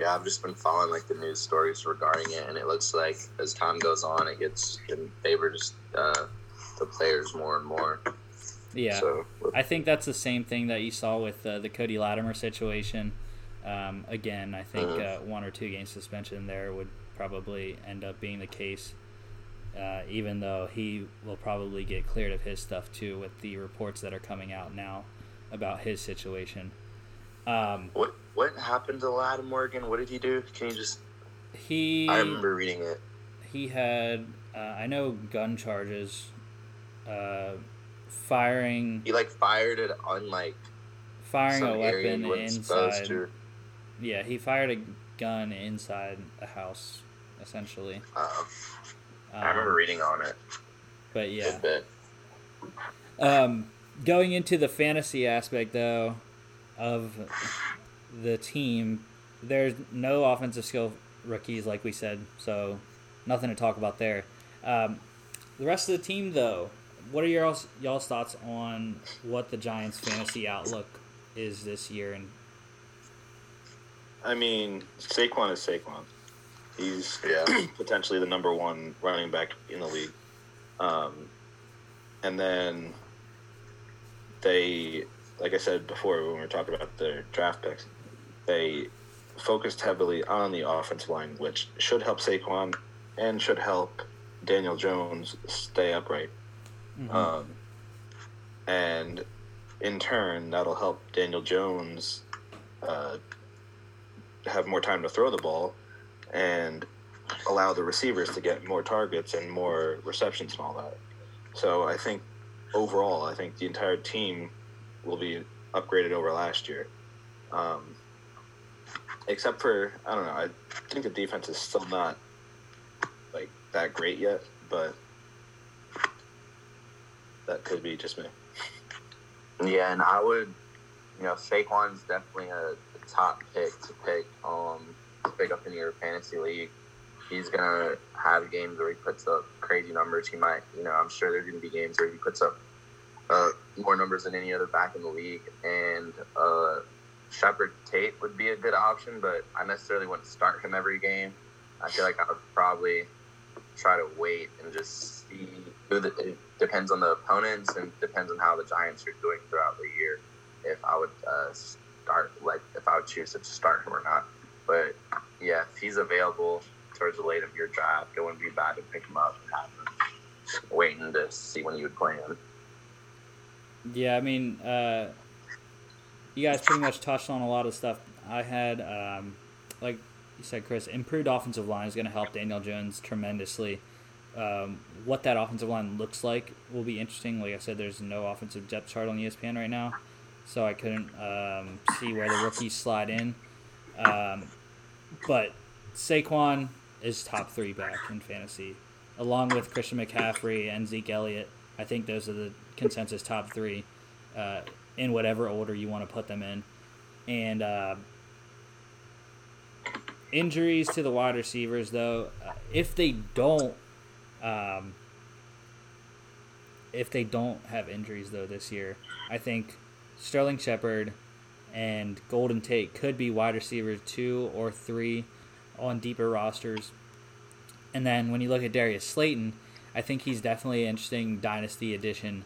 Yeah, I've just been following like the news stories regarding it, and it looks like as time goes on, it gets in favor just uh, the players more and more. Yeah, So I think that's the same thing that you saw with uh, the Cody Latimer situation. Um, again, I think Mhm. uh, one or two game suspension there would probably end up being the case. Uh, even though he will probably get cleared of his stuff too, with the reports that are coming out now about his situation. Um, What what happened to Latimer Morgan? What did he do? Can you just? he I remember reading it. he had uh, I know gun charges, uh, firing He like fired it on like firing a weapon he wasn't supposed inside. Yeah, he fired a gun inside a house, essentially. Uh, Um, I remember reading on it. but yeah, um, going into the fantasy aspect though of the team, there's no offensive skill rookies like we said, so nothing to talk about there. Um, the rest of the team though, what are your y'all's thoughts on what the Giants' fantasy outlook is this year? And I mean, Saquon is Saquon. He's Yeah. potentially the number one running back in the league. Um, and then they, like I said before when we were talking about their draft picks, they focused heavily on the offensive line, which should help Saquon and should help Daniel Jones stay upright. Um, and in turn, that'll help Daniel Jones uh, have more time to throw the ball and allow the receivers to get more targets and more receptions and all that. So I think overall, I think the entire team will be upgraded over last year. Um, except for I don't know, I think the defense is still not like that great yet, but that could be just me. Yeah, and I would, you know, Saquon's definitely a, a top pick to pick, um, to pick up in your fantasy league. He's gonna have games where he puts up crazy numbers. He might, you know, I'm sure there's gonna be games where he puts up uh, more numbers than any other back in the league. And uh, Shepard Tate would be a good option, but I necessarily wouldn't start him every game. I feel like I would probably try to wait and just see who the, it depends on the opponents and depends on how the Giants are doing throughout the year. If I would uh, start, like I would choose to start him or not. But yeah, if he's available towards the late of your draft, it wouldn't be bad to pick him up and have him waiting to see when you would play him. Yeah, I mean, uh, you guys pretty much touched on a lot of stuff. I had, um, like you said, Chris, improved offensive line is going to help Daniel Jones tremendously. Um, what that offensive line looks like will be interesting. Like I said, there's no offensive depth chart on ESPN right now, so I couldn't um, see where the rookies slide in. Um, but Saquon is top three back in fantasy, along with Christian McCaffrey and Zeke Elliott. I think those are the consensus top three, uh, in whatever order you want to put them in. And uh, injuries to the wide receivers, though, uh, if they don't, um, if they don't have injuries though this year, I think Sterling Shepard and Golden Tate could be wide receivers two or three on deeper rosters. And then when you look at Darius Slayton, I think he's definitely an interesting dynasty addition.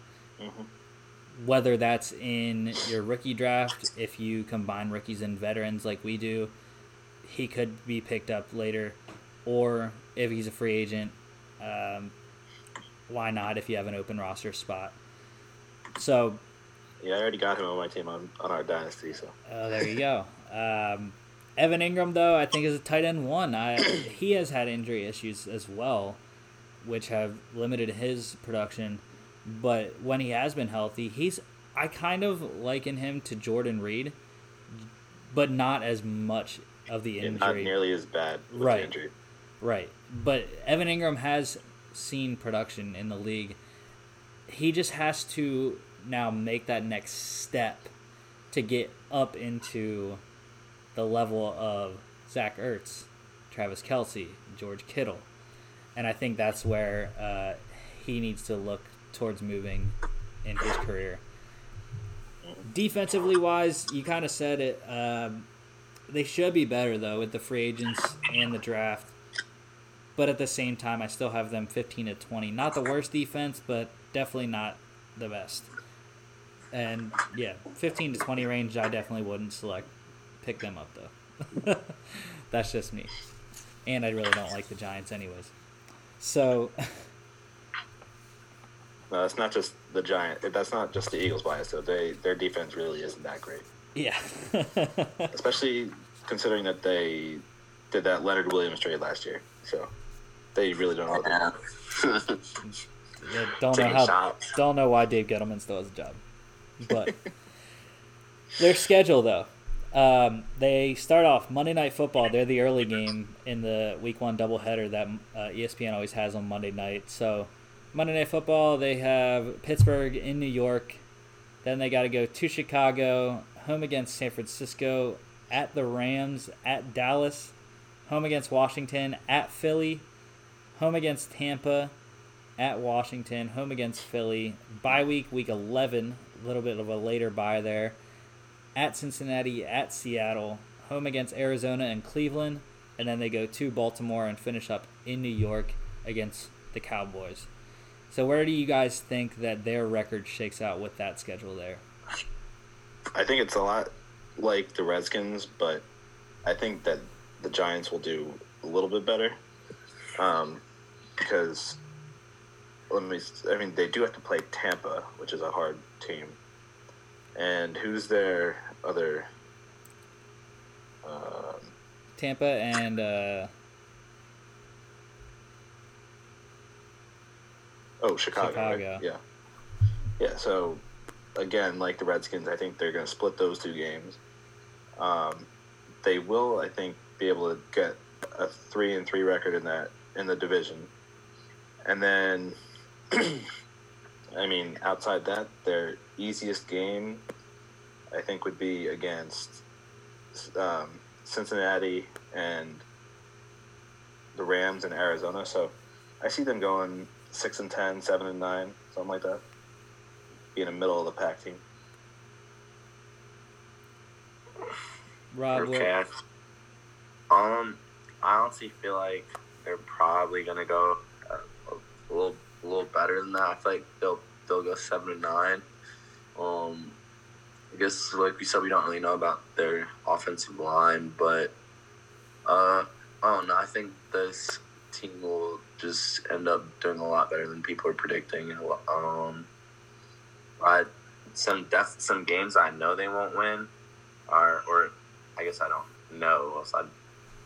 Whether that's in your rookie draft, if you combine rookies and veterans like we do, he could be picked up later. Or if he's a free agent, um, why not if you have an open roster spot? So Yeah, I already got him on my team on, on our dynasty. So Oh, there you go. Um, Evan Engram, though, I think is a tight end one. I, he has had injury issues as well, which have limited his production. But when he has been healthy, he's I kind of liken him to Jordan Reed, but not as much of the and not nearly as bad with Right. the injury. Right. But Evan Engram has seen production in the league. He just has to now make that next step to get up into the level of Zach Ertz, Travis Kelce, George Kittle. And I think that's where uh, he needs to look towards moving in his career. Defensively wise, you kind of said it. Um, they should be better, though, with the free agents and the draft but at the same time, I still have them 15 to 20. Not the worst defense, but definitely not the best. And yeah, 15 to 20 range, I definitely wouldn't select pick them up though. That's just me. And I really don't like the Giants anyways. So No, that's not just the Giant. That's not just the Eagles bias though. They their defense really isn't that great. Yeah. especially considering that they did that Leonard Williams trade last year. So they really don't know. What Yeah. Yeah, don't know how. shots. Don't know why Dave Gettleman still has a job, but their schedule though. Um, they start off Monday Night Football. They're the early game in the Week One doubleheader that uh, ESPN always has on Monday night. So Monday Night Football, they have Pittsburgh in New York. Then they got to go to Chicago, home against San Francisco, at the Rams, at Dallas, home against Washington, at Philly, home against Tampa, at Washington, home against Philly, bye week, week 11, a little bit of a later bye there, at Cincinnati, at Seattle, home against Arizona and Cleveland, and then they go to Baltimore and finish up in New York against the Cowboys. So, where do you guys think that their record shakes out with that schedule there? I think it's a lot like the Redskins, but I think that the Giants will do a little bit better. Um, because let me. I mean, they do have to play Tampa, which is a hard team. And who's their other? Um, Tampa and uh, oh, Chicago. right? Chicago. Yeah. Yeah. So again, like the Redskins, I think they're going to split those two games. Um, they will, I think, be able to get a three and three record in that in the division, and then, I mean, outside that, their easiest game, I think, would be against um, Cincinnati and the Rams in Arizona. So I see them going six and 10, 7 and nine, something like that. Being a middle of the pack team. Rob. Okay. Um, I honestly feel like they're probably gonna go uh, a little, a little better than that. I feel like they'll they'll go seven and nine. Um, I guess like we said, we don't really know about their offensive line, but uh, I don't know. I think this team will just end up doing a lot better than people are predicting. Um, I some def- some games I know they won't win, are or I guess I don't know. Else I'd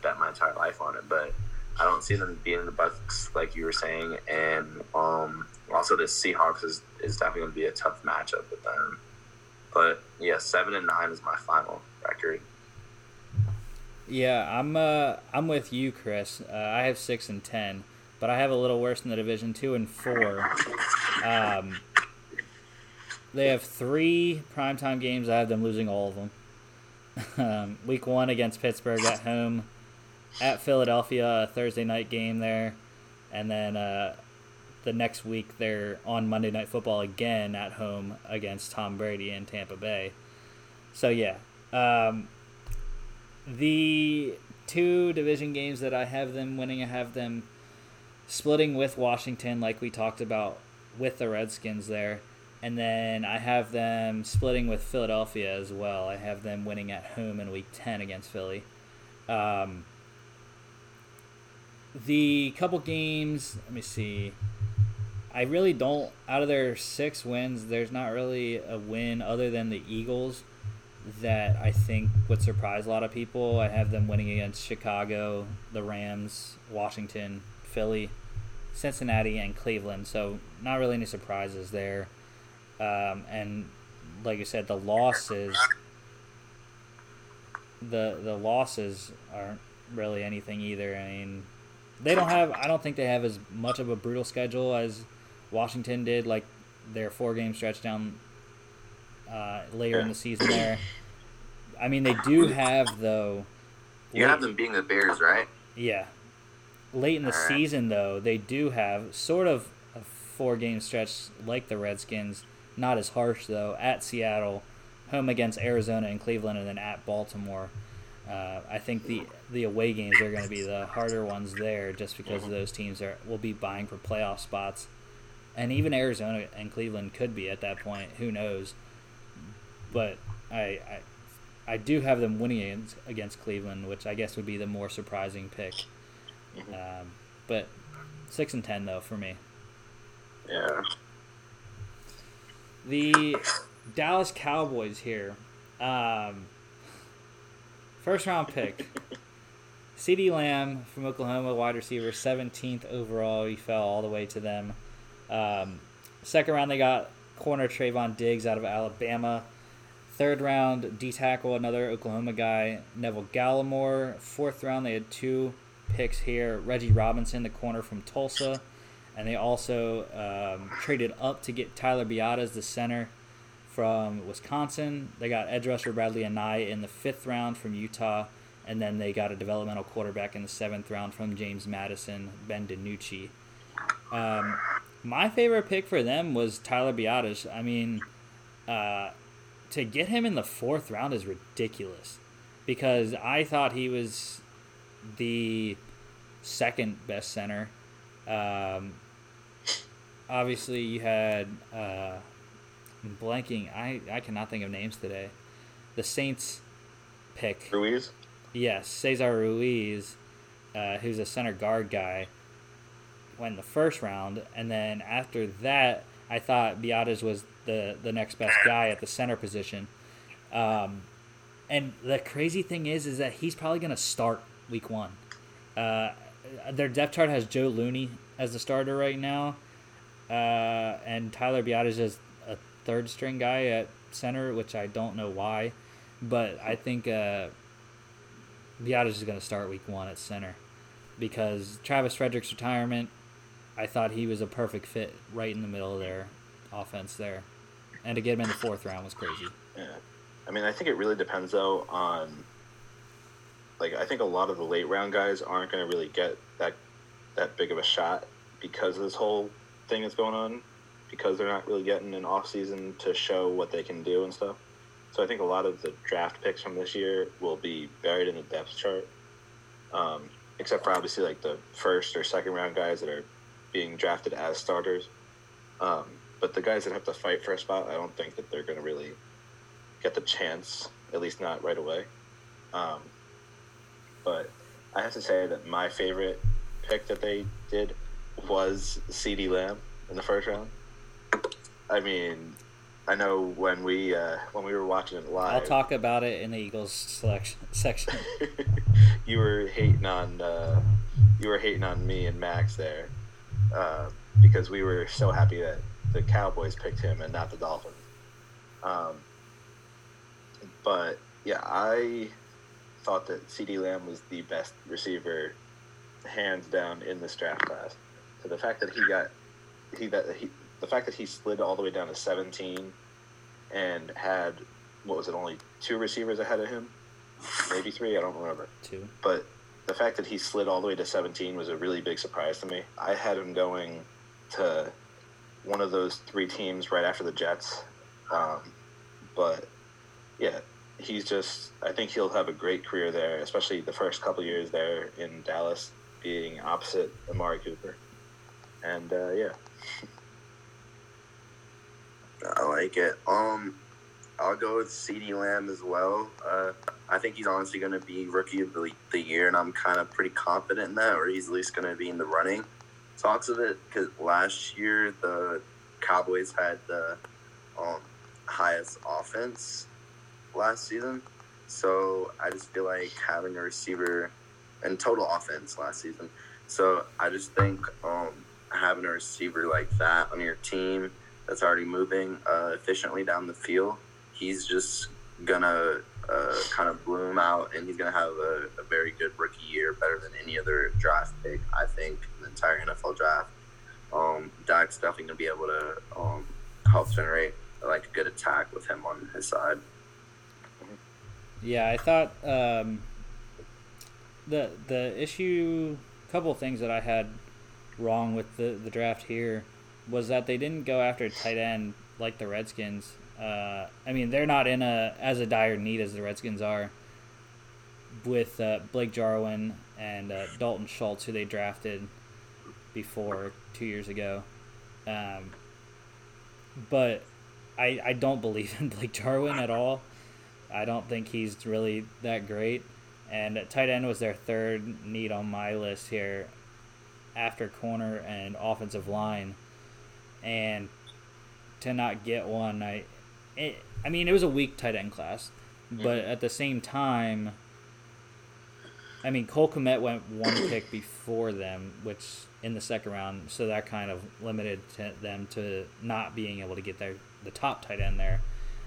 bet my entire life on it, but I don't see them beating the Bucs like you were saying, and um, also the Seahawks is, is definitely going to be a tough matchup with them. But yeah, seven and nine is my final record. Yeah, I'm uh I'm with you, Chris. Uh, I have six and ten, but I have a little worse in the division, two and four. Um, they have three primetime games. I have them losing all of them. um, week one against Pittsburgh at home, at Philadelphia, a Thursday night game there, and then uh, the next week they're on Monday Night Football again at home against Tom Brady in Tampa Bay. So yeah, um, the two division games that I have them winning, I have them splitting with Washington, like we talked about with the Redskins there. And then I have them splitting with Philadelphia as well. I have them winning at home in week 10 against Philly. Um, the couple games, let me see. I really don't, out of their six wins, there's not really a win other than the Eagles that I think would surprise a lot of people. I have them winning against Chicago, the Rams, Washington, Philly, Cincinnati, and Cleveland. So not really any surprises there. Um, and like you said, the losses, the the losses aren't really anything either. I mean, they don't have. I don't think they have as much of a brutal schedule as Washington did. Like their four game stretch down uh, later in the season there. I mean, they do have though. You have them being the Bears, right? Yeah. Late in the Alright. season, though, they do have sort of a four game stretch like the Redskins. Not as harsh, though, at Seattle, home against Arizona and Cleveland, and then at Baltimore. Uh, I think the the away games are going to be the harder ones there, just because those teams are will be vying for playoff spots, and even Arizona and Cleveland could be at that point. Who knows? But I, I I do have them winning against, against Cleveland, which I guess would be the more surprising pick. Um, but six and ten though for me. Yeah. The Dallas Cowboys here. Um, first round pick. CeeDee Lamb from Oklahoma, wide receiver, 17th overall. He fell all the way to them. Um, second round, they got corner Trevon Diggs out of Alabama. Third round, D tackle, another Oklahoma guy, Neville Gallimore. Fourth round, they had two picks here Reggie Robinson, the corner from Tulsa. And they also um, traded up to get Tyler Biadasz, the center from Wisconsin. They got edge rusher Bradlee Anae in the fifth round from Utah. And then they got a developmental quarterback in the seventh round from James Madison, Ben DiNucci. Um, my favorite pick for them was Tyler Biadasz. I mean, uh, to get him in the fourth round is ridiculous because I thought he was the second best center. Um, obviously, you had uh, blanking. I I cannot think of names today. The Saints pick Ruiz. Yes, Cesar Ruiz, uh, who's a center guard guy, went the first round, and then after that, I thought Biadasz was the the next best guy at the center position. Um, and the crazy thing is, is that he's probably going to start week one. Uh, their depth chart has Joe Looney as the starter right now, uh, and Tyler Biadasz is a third string guy at center, which I don't know why, but I think uh, Biadasz is going to start week one at center because Travis Frederick's retirement, I thought he was a perfect fit right in the middle of their offense there, and to get him in the fourth round was crazy. Yeah, I mean, I think it really depends though on. Like, I think a lot of the late round guys aren't going to really get that that big of a shot because of this whole thing that's going on, because they're not really getting an off season to show what they can do and stuff. So I think a lot of the draft picks from this year will be buried in the depth chart, um, except for obviously like the first or second round guys that are being drafted as starters. Um, but the guys that have to fight for a spot, I don't think that they're going to really get the chance, at least not right away. Um, but I have to say that my favorite pick that they did was C.D. Lamb in the first round. I mean, I know when we uh, when we were watching it live, I'll talk about it in the Eagles selection section. you were hating on uh, you were hating on me and Max there uh, because we were so happy that the Cowboys picked him and not the Dolphins. Um, but yeah, I thought that C.D. Lamb was the best receiver, hands down, in this draft class. So the fact that he got he that he the fact that he slid all the way down to 17 and had what was it only two receivers ahead of him? Maybe three i don't remember. Two. but the fact that he slid all the way to 17 was a really big surprise to me. I had him going to one of those three teams right after the jets um, but yeah he's just i think he'll have a great career there especially the first couple years there in dallas being opposite amari cooper. And uh, yeah I like it. Um, I'll go with C.D. Lamb as well. Uh, I think he's honestly going to be rookie of the, the year, and I'm kind of pretty confident in that, or he's at least going to be in the running talks of it. Because last year the Cowboys had the um, highest offense last season, so I just feel like having a receiver and total offense last season. So I just think um, having a receiver like that on your team that's already moving uh, efficiently down the field, he's just gonna uh, kind of bloom out, and he's gonna have a, a, very good rookie year, better than any other draft pick I think in the entire NFL draft. Um, Dak's definitely gonna be able to um, help generate like a good attack with him on his side. Yeah, I thought um, the the issue, couple things that I had wrong with the the draft here was that they didn't go after tight end like the Redskins. Uh, I mean, they're not in a as a dire need as the Redskins are with uh, Blake Jarwin and uh, Dalton Schultz, who they drafted before two years ago. Um, but I I don't believe in Blake Jarwin at all. I don't think he's really that great. And tight end was their third need on my list here after corner and offensive line and to not get one, I, it, I mean, it was a weak tight end class. but at the same time, I mean, Cole Kmet went one pick before them, which in the second round, so that kind of limited to them to not being able to get their the top tight end there.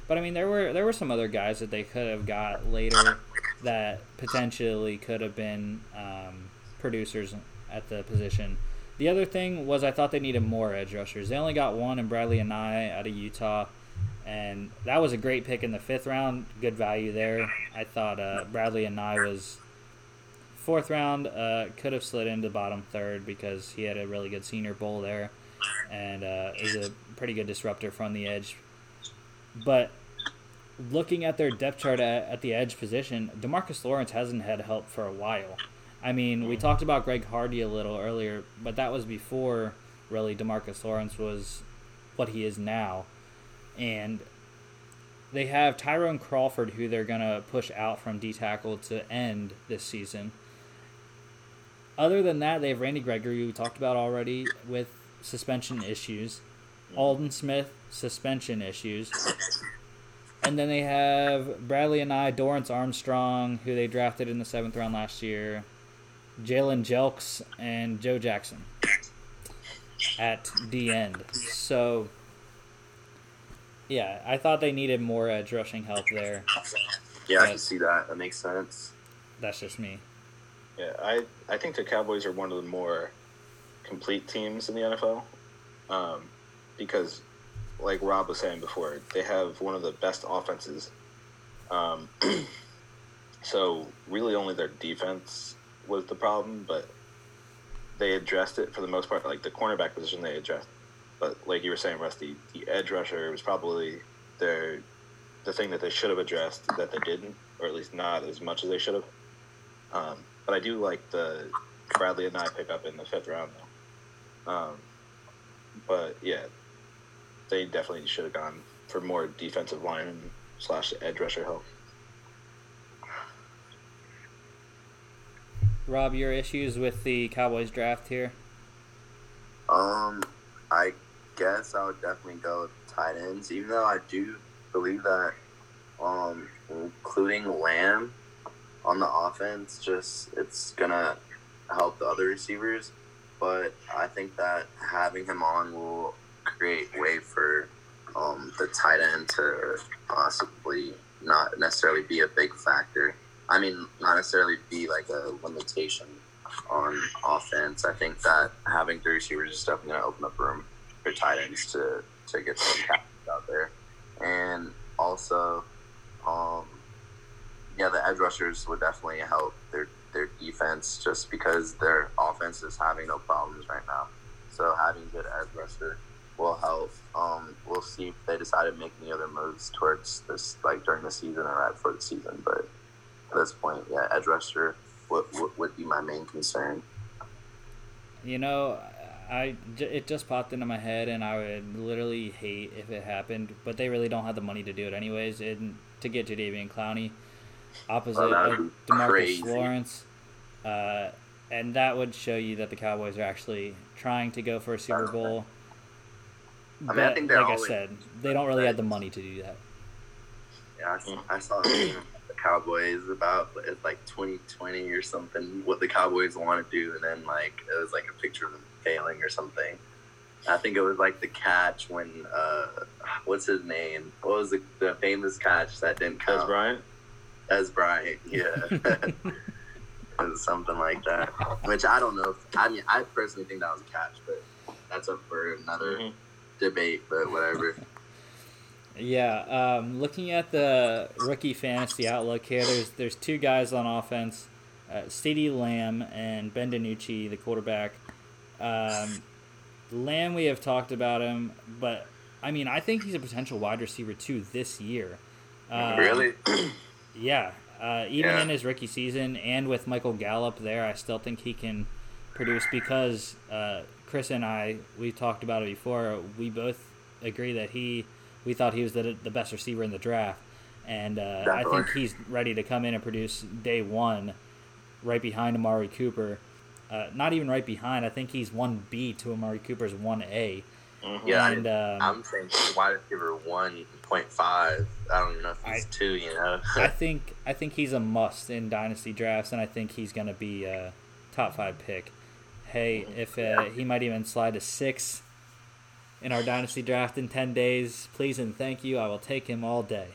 But I mean, there were there were some other guys that they could have got later that potentially could have been um, producers at the position. The other thing was I thought they needed more edge rushers. They only got one in Bradlee and Anae out of Utah, and that was a great pick in the fifth round. Good value there. I thought uh, and Anae was fourth round. Uh, could have slid into bottom third because he had a really good Senior Bowl there, and uh, is a pretty good disruptor from the edge. But looking at their depth chart at, at the edge position, Demarcus Lawrence hasn't had help for a while. I mean, we talked about Greg Hardy a little earlier, but that was before really Demarcus Lawrence was what he is now. And they have Tyrone Crawford, who they're going to push out from D tackle to end this season. Other than that, they have Randy Gregory, who we talked about already, with suspension issues. Aldon Smith, suspension issues. And then they have Bradley and I, Dorance Armstrong, who they drafted in the seventh round last year, Jalen Jelks, and Joe Jackson at the end. So, yeah, I thought they needed more edge rushing help there. Yeah, I But- can see that. That makes sense. That's just me. Yeah, I, I think the Cowboys are one of the more complete teams in the NFL um, because, like Rob was saying before, they have one of the best offenses. Um, so, really, only their defense was the problem, but they addressed it for the most part. Like the cornerback position, they addressed. But, like you were saying, Rusty, the edge rusher was probably their the thing that they should have addressed that they didn't, or at least not as much as they should have. Um, but I do like the Bradlee Anae pick up in the fifth round though. Um, but yeah, they definitely should have gone for more defensive line slash edge rusher help. Rob, your issues with the Cowboys draft here? Um, I guess I would definitely go with tight ends, even though I do believe that, um, including Lamb on the offense, just it's gonna help the other receivers. But I think that having him on will create way for um, the tight end to possibly not necessarily be a big factor. I mean, not necessarily be like a limitation on offense. I think that having three receivers is definitely going to open up room for tight ends to, to get some catches out there. And also, um, yeah, the edge rushers would definitely help their, their defense just because their offense is having no problems right now. So having good edge rusher will help. Um, we'll see if they decide to make any other moves towards this, like during the season or right before the season. But at this point, yeah, edge rusher would, would, would be my main concern. You know, I it just popped into my head, and I would literally hate if it happened. But they really don't have the money to do it anyways. And to get Jadeveon Clowney opposite Oh, of Demarcus crazy. Lawrence, uh, and that would show you that the Cowboys are actually trying to go for a Super Bowl. mean, I But think they're like I said, they don't really have the money to do that. Yeah, I, saw- I saw a meme of the Cowboys about like 2020 or something. What the Cowboys want to do, and then like it was like a picture of them failing or something. I think it was like the catch when uh, what's his name? What was the, the famous catch that didn't Dez count? Bryant, Dez Bryant, yeah. it was something like that. Which I don't know. If, I mean, I personally think that was a catch, but that's up for another Mhm. debate. But whatever. Yeah, um, looking at the rookie fantasy outlook here, there's there's two guys on offense, uh. Lamb and Ben DiNucci, the quarterback. Um, Lamb, we have talked about him, but I mean, I think he's a potential wide receiver two this year. Um, really? Yeah. Uh, even Yeah. in his rookie season and with Michael Gallup there, I still think he can produce because uh, Chris and I, we talked about it before. We both agree that he, we thought he was the, the best receiver in the draft. And uh, I think he's ready to come in and produce day one right behind Amari Cooper. Uh, not even right behind. I think he's 1B to Amari Cooper's 1A. Mhm. Yeah, and um, I'm saying wide receiver one point five. I don't know if he's I- two. You know. I think I think he's a must in dynasty drafts, and I think he's going to be a top five pick. Hey, if uh, he might even slide to six in our dynasty draft in ten days, please and thank you. I will take him all day.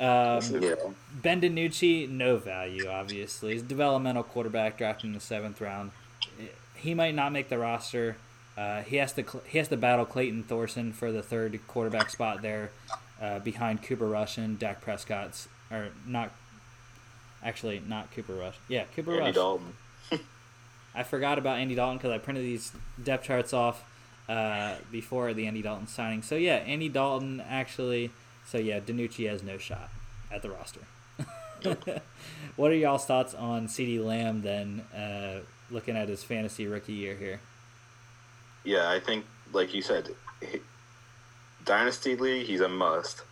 Um, yeah. Ben DiNucci, no value, obviously. He's a developmental quarterback drafted in the seventh round. He might not make the roster. Uh, he has to he has to battle Clayton Thorson for the third quarterback spot there, uh, behind Cooper Rush and Dak Prescott's or not. Actually, not Cooper Rush. Yeah, Cooper Rush. Andy Rush. Dalton. I forgot about Andy Dalton because I printed these depth charts off uh, before the Andy Dalton signing. So yeah, Andy Dalton actually. So yeah, DiNucci has no shot at the roster. what are y'all's thoughts on C.D. Lamb then? Uh, looking at his fantasy rookie year here. Yeah, I think, like you said, he, Dynasty League, he's a must.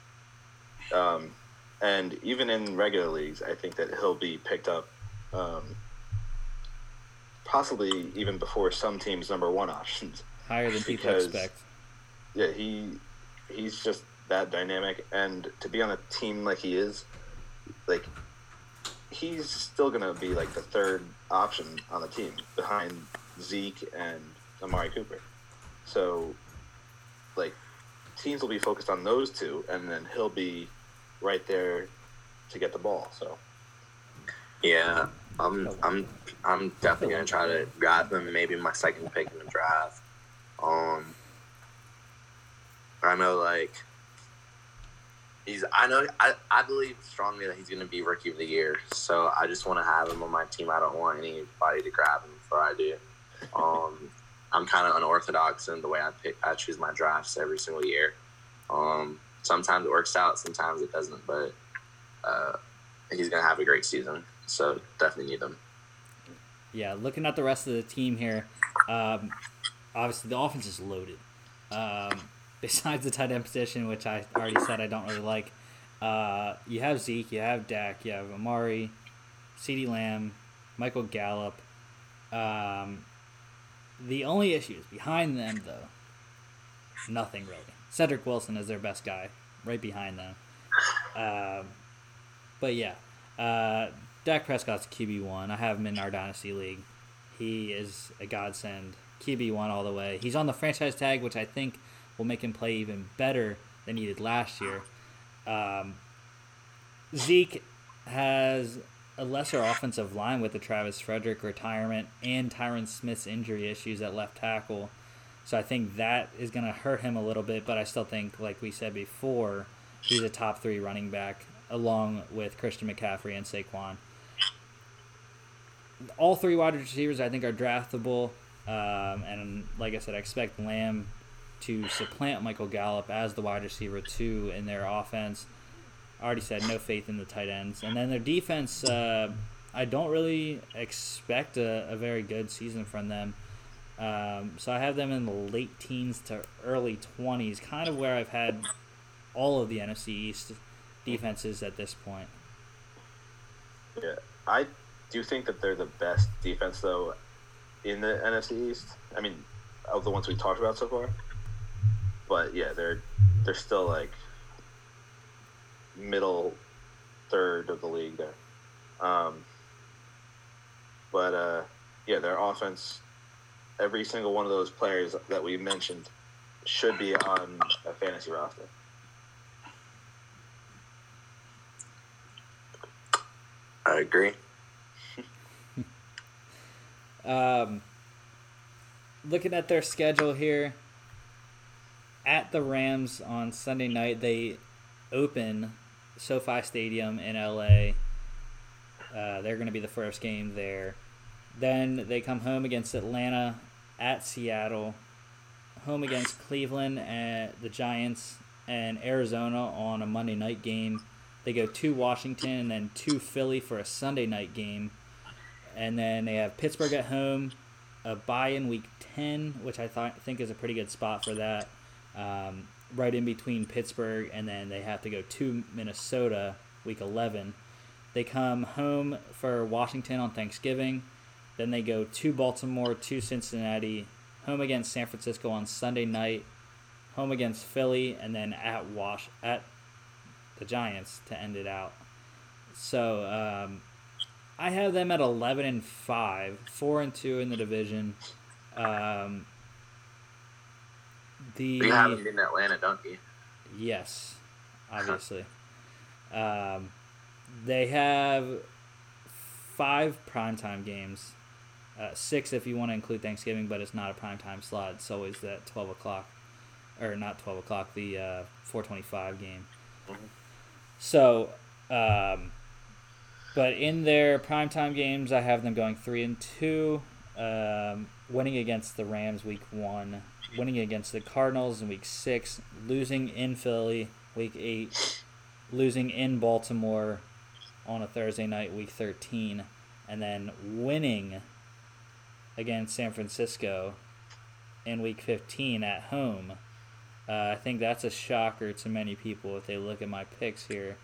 Um, and even in regular leagues, I think that he'll be picked up, um, possibly even before some teams' number one options. Higher than people Because- expect. Yeah, he he's just that dynamic, and to be on a team like he is, like he's still gonna be like the third option on the team behind Zeke and Amari Cooper. So, like, teams will be focused on those two, and then he'll be right there to get the ball. So, Yeah, I'm I'm I'm definitely gonna try to grab him. Maybe my second pick in the draft. Um, I know like he's. I know I, I believe strongly that he's gonna be rookie of the year. So I just want to have him on my team. I don't want anybody to grab him before I do. Um, I'm kind of unorthodox in the way I pick. I choose my drafts every single year. Um, sometimes it works out, sometimes it doesn't. But uh, he's gonna have a great season. So definitely need him. Yeah, looking at the rest of the team here, um, obviously the offense is loaded. Um, besides the tight end position, which I already said I don't really like, uh, you have Zeke, you have Dak, you have Amari, CeeDee Lamb, Michael Gallup. Um, the only issues behind them, though, nothing really. Cedric Wilson is their best guy, right behind them. Um, but yeah, uh, Dak Prescott's QB one. I have him in our dynasty league. He is a godsend. QB one all the way. He's on the franchise tag, which I think will make him play even better than he did last year. Um, Zeke has a lesser offensive line with the Travis Frederick retirement and Tyron Smith's injury issues at left tackle. So I think that is going to hurt him a little bit, but I still think, like we said before, he's a top three running back along with Christian McCaffrey and Saquon. All three wide receivers I think are draftable, um, and like I said, I expect Lamb to supplant Michael Gallup as the wide receiver two in their offense. I already said no faith in the tight ends, and then their defense. Uh, I don't really expect a, a very good season from them. Um, so I have them in the late teens to early twenties, kind of where I've had all of the NFC East defenses at this point. yeah, I do think that they're the best defense though in the NFC East. I mean, of the ones we talked about so far. But yeah, they're they're still like middle third of the league there. Um, but uh, yeah, their offense, every single one of those players that we mentioned should be on a fantasy roster. I agree. Um, looking at their schedule here, at the Rams on Sunday night, they open SoFi Stadium in LA. Uh, they're going to be the first game there. Then they come home against Atlanta, at Seattle, home against Cleveland and the Giants, and Arizona on a Monday night game. They go to Washington and then to Philly for a Sunday night game. And then they have Pittsburgh at home, a bye in week 10, which I think is a pretty good spot for that. Um, right in between Pittsburgh, and then they have to go to Minnesota week 11. They come home for Washington on Thanksgiving. Then they go to Baltimore, to Cincinnati, home against San Francisco on Sunday night, home against Philly, and then at Wash at the Giants to end it out. So um, I have them at eleven and five, four and two in the division. Um, the You have them in Atlanta, don't you? Yes, obviously. um, they have five primetime games. Uh, six if you want to include Thanksgiving, but it's not a primetime slot. It's always that 12 o'clock, or not 12 o'clock, the uh, 425 game. Mhm. So, um, but in their primetime games, I have them going 3 and 2, um, winning against the Rams week 1, winning against the Cardinals in week 6, losing in Philly week 8, losing in Baltimore on a Thursday night week 13, and then winning against San Francisco in week 15 at home. Uh, I think that's a shocker to many people if they look at my picks here.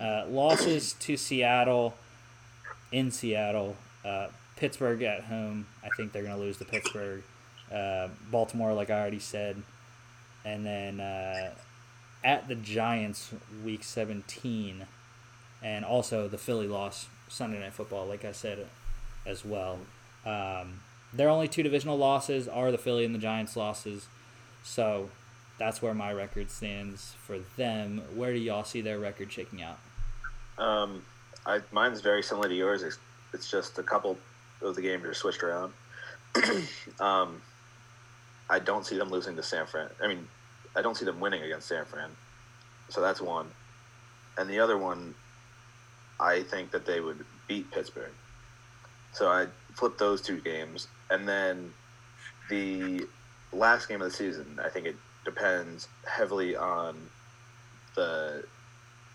Uh, losses to Seattle in Seattle, uh, Pittsburgh at home. I think they're going to lose to Pittsburgh. Uh, Baltimore, like I already said, and then uh, at the Giants, week 17, and also the Philly loss Sunday Night Football, like I said as well. Um, their only two divisional losses are the Philly and the Giants losses, so that's where my record stands for them. Where do y'all see their record shaking out? Um, I mine's very similar to yours. It's, it's just a couple of the games are switched around. um, I don't see them losing to San Fran. I mean, I don't see them winning against San Fran. So that's one. And the other one, I think that they would beat Pittsburgh. So I flip those two games, and then the last game of the season. I think it depends heavily on the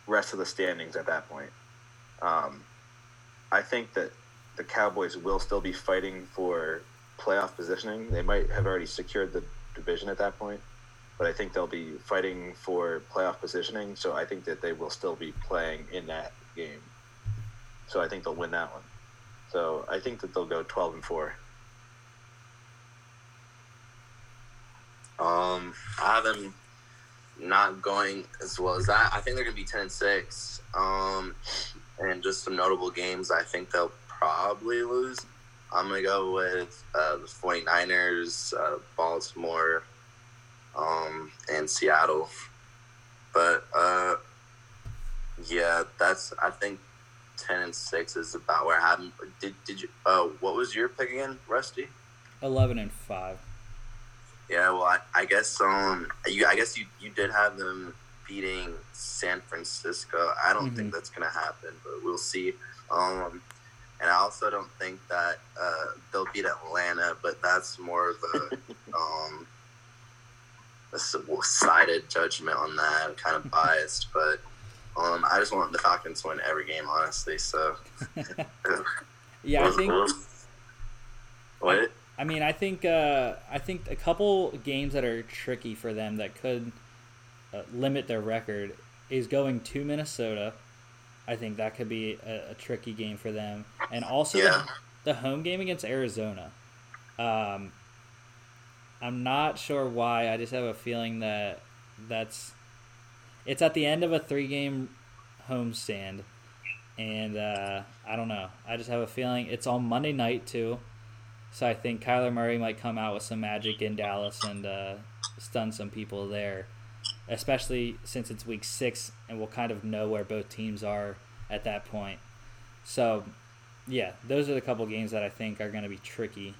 rest of the standings at that point. Um, I think that the Cowboys will still be fighting for playoff positioning. They might have already secured the division at that point, but I think they'll be fighting for playoff positioning. So I think that they will still be playing in that game. So I think they'll win that one. So I think that they'll go twelve and four. Um, I have them not going as well as that. I think they're going to be ten and six. Um, and just some notable games. I think they'll probably lose. I'm going to go with uh, the 49ers, uh, Baltimore, um, and Seattle. But uh, yeah, that's I think ten and six is about where I have. Did did you? Uh, what was your pick again, Rusty? 11 and 5. Yeah, well, I, I guess um, you I guess you you did have them beating San Francisco. I don't think that's gonna happen, but we'll see. Um, and I also don't think that uh, they'll beat Atlanta, but that's more of a um, a sided judgment on that. I'm Kind of biased, but um, I just want the Falcons to win every game, honestly. So Yeah, I think. what? I mean, I think uh, I think a couple games that are tricky for them that could uh, limit their record is going to Minnesota. I think that could be a, a tricky game for them, and also Yeah. the, the home game against Arizona. Um, I'm not sure why. I just have a feeling that that's it's at the end of a three game homestand, and uh, I don't know. I just have a feeling it's on Monday night too. So I think Kyler Murray might come out with some magic in Dallas and uh, stun some people there, especially since it's week six and we'll kind of know where both teams are at that point. So, yeah, those are the couple games that I think are going to be tricky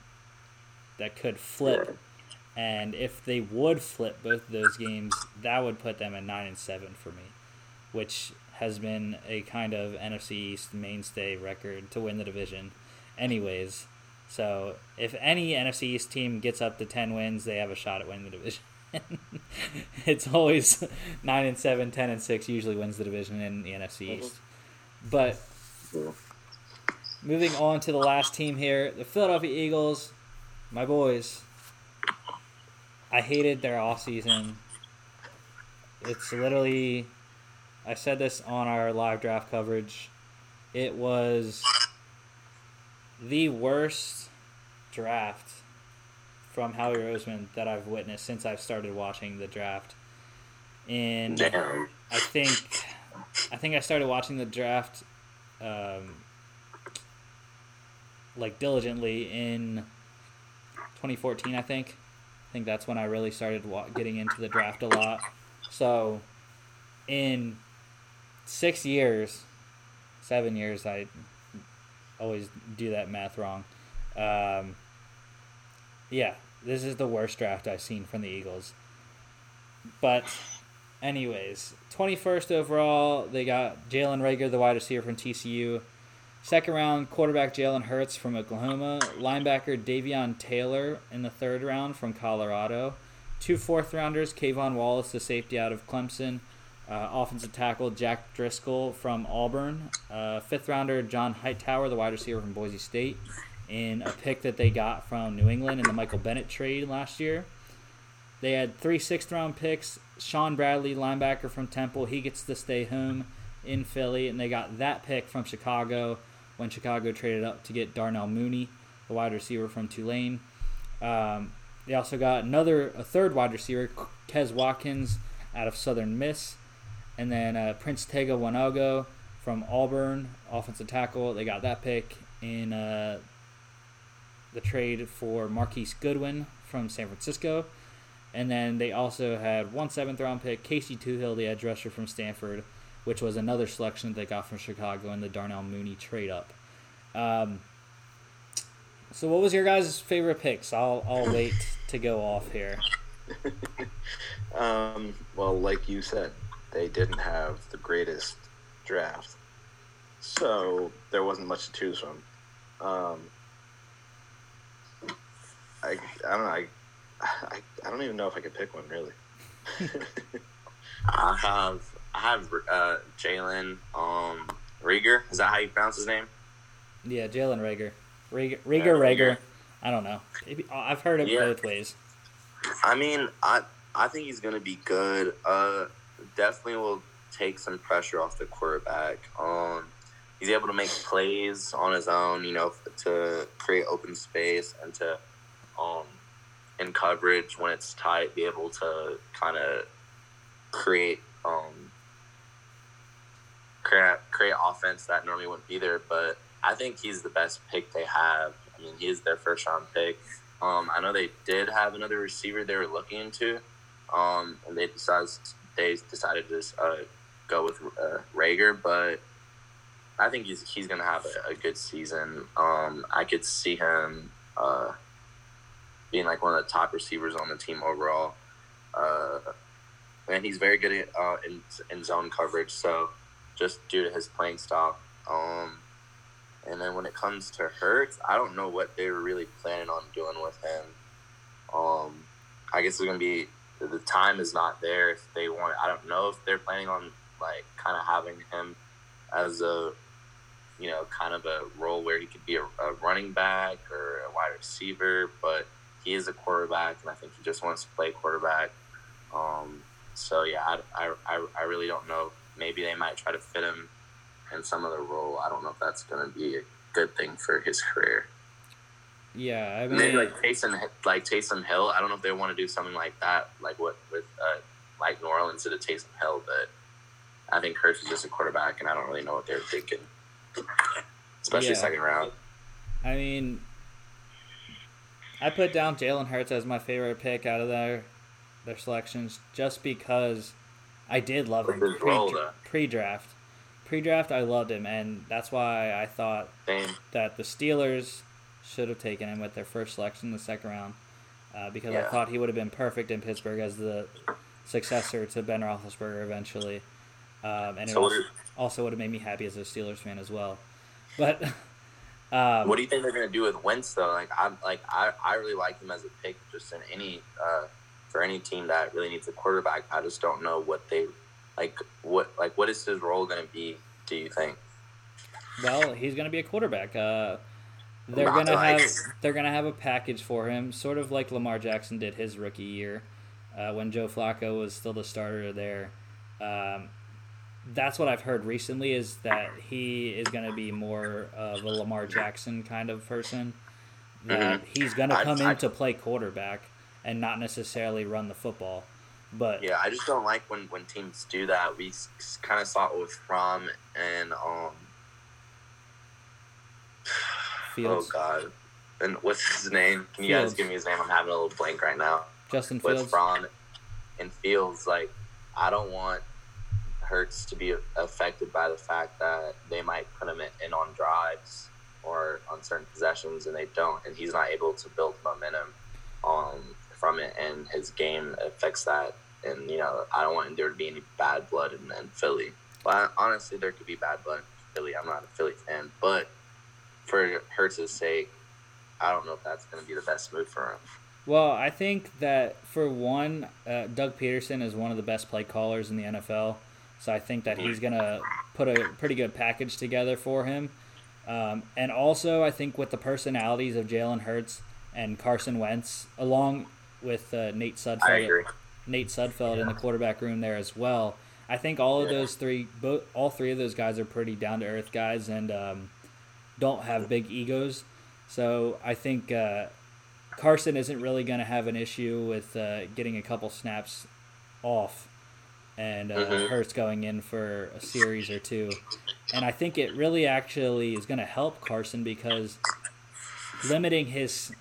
that could flip. And if they would flip both of those games, that would put them at nine and seven for me, which has been a kind of NFC East mainstay record to win the division, anyways. So if any NFC East team gets up to ten wins, they have a shot at winning the division. it's always nine and seven, 10 and six usually wins the division in the NFC uh-huh. East. But moving on to the last team here, the Philadelphia Eagles, my boys. I hated their offseason. It's literally I said this on our live draft coverage. It was the worst draft from Howie Roseman that I've witnessed since I've started watching the draft. And Damn. I think I think I started watching the draft um, like diligently in 2014. I think. I think that's when I really started wa- getting into the draft a lot. So, in six years, seven years, I always do that math wrong. Um, yeah, this is the worst draft I've seen from the Eagles. But, anyways, 21st overall, they got Jalen Reagor, the wide receiver from TCU. Second round, quarterback Jalen Hurts from Oklahoma. Linebacker Davion Taylor in the third round from Colorado. Two fourth rounders, K'Von Wallace, the safety out of Clemson. Uh, offensive tackle Jack Driscoll from Auburn. Uh, fifth rounder John Hightower, the wide receiver from Boise State, in a pick that they got from New England in the Michael Bennett trade last year. They had three sixth round picks. Shaun Bradley, linebacker from Temple, he gets to stay home in Philly, and they got that pick from Chicago when Chicago traded up to get Darnell Mooney, the wide receiver from Tulane. Um, they also got another, a third wide receiver, Quez Watkins out of Southern Miss, and then uh, Prince Tega Wanogho from Auburn, offensive tackle. They got that pick in uh, the trade for Marquise Goodwin from San Francisco. And then they also had one seventh round pick, Casey Toohill, the edge rusher from Stanford, which was another selection they got from Chicago in the Darnell Mooney trade up. Um, so, what was your guys' favorite picks? I'll I'll wait to go off here. Um, well, like you said, they didn't have the greatest draft, so there wasn't much to choose from. Um, I I don't know. I, I I don't even know if I could pick one really. I have I have uh, Jalen um Reagor. Is that how you pronounce his name? Yeah, Jalen Reagor, Rager, Rager, Yeah, Rager. Rager. I don't know. Maybe- I've heard it Yeah. both ways. I mean, I I think he's gonna be good. Uh, definitely will take some pressure off the quarterback. Um, he's able to make plays on his own. You know, to create open space and to um in coverage when it's tight, be able to kind of create um create create offense that normally wouldn't be there. But I think he's the best pick they have. I mean, he's their first round pick. Um, I know they did have another receiver they were looking into, um, and they decided they decided to uh, go with uh, Reagor, but I think he's he's gonna have a, a good season. Um, I could see him uh, being like one of the top receivers on the team overall, uh, and he's very good at, uh, in in zone coverage. So just due to his playing style. Um, and then when it comes to Hurts, I don't know what they were really planning on doing with him. Um, I guess it's gonna be the time is not there if they want. I don't know if they're planning on like kind of having him as a you know kind of a role where he could be a, a running back or a wide receiver, but he is a quarterback, and I think he just wants to play quarterback. Um, so yeah, I, I, I, I really don't know. Maybe they might try to fit him in some other role. I don't know if that's going to be a good thing for his career. Yeah, I mean, Maybe like Taysom, like Taysom Hill. I don't know if they want to do something like that, like what with uh, like New Orleans did to Taysom Hill, but I think Hurts is just a quarterback, and I don't really know what they're thinking, especially Yeah. second round. I mean, I put down Jalen Hurts as my favorite pick out of their their selections just because I did love him With his role, though. pre draft. Pre draft, I loved him, and that's why I thought Same. that the Steelers should have taken him with their first selection in the second round uh, because I thought he would have been perfect in Pittsburgh as the successor to Ben Roethlisberger eventually. Um, and it So what also, also would have made me happy as a Steelers fan as well. But um, What do you think they're going to do with Wentz though? Like I'm like I, I really like him as a pick just in any uh, for any team that really needs a quarterback. I just don't know what they like what like what is his role going to be? Do you think? Well, he's going to be a quarterback. Uh, they're Not to like- have they're to have a package for him, sort of like Lamar Jackson did his rookie year uh, when Joe Flacco was still the starter there. Um, that's what I've heard recently is that he is going to be more of a Lamar Jackson kind of person. that Mhm. he's going to come I- in to play quarterback and not necessarily run the football. But Yeah, I just don't like when, when teams do that. We kind of saw it with Fromm and um. Fields, Oh God, and what's his name? Can you guys give me his name? I'm having a little blank right now. Justin With Fields, Fromm and Fields, like I don't want Hurts to be affected by the fact that they might put him in on drives or on certain possessions and they don't, and he's not able to build momentum um, from it, and his game affects that. And you know, I don't want there to be any bad blood in, in Philly. Well, honestly, there could be bad blood in Philly. I'm not a Philly fan, but for Hurts's sake, I don't know if that's going to be the best move for him. Well, I think that for one, uh, Doug Pederson is one of the best play callers in the NFL. So I think that he's going to put a pretty good package together for him. Um, and also, I think with the personalities of Jalen Hurts and Carson Wentz, along with uh, Nate I Sudfeld. Nate Sudfeld in the quarterback room there as well. I think all of Yeah. those three, both all three of those guys are pretty down to earth guys and um, don't have big egos. So I think uh, Carson isn't really going to have an issue with uh, getting a couple snaps off, and uh, Mhm. Hurts going in for a series or two. And I think it really actually is going to help Carson because limiting his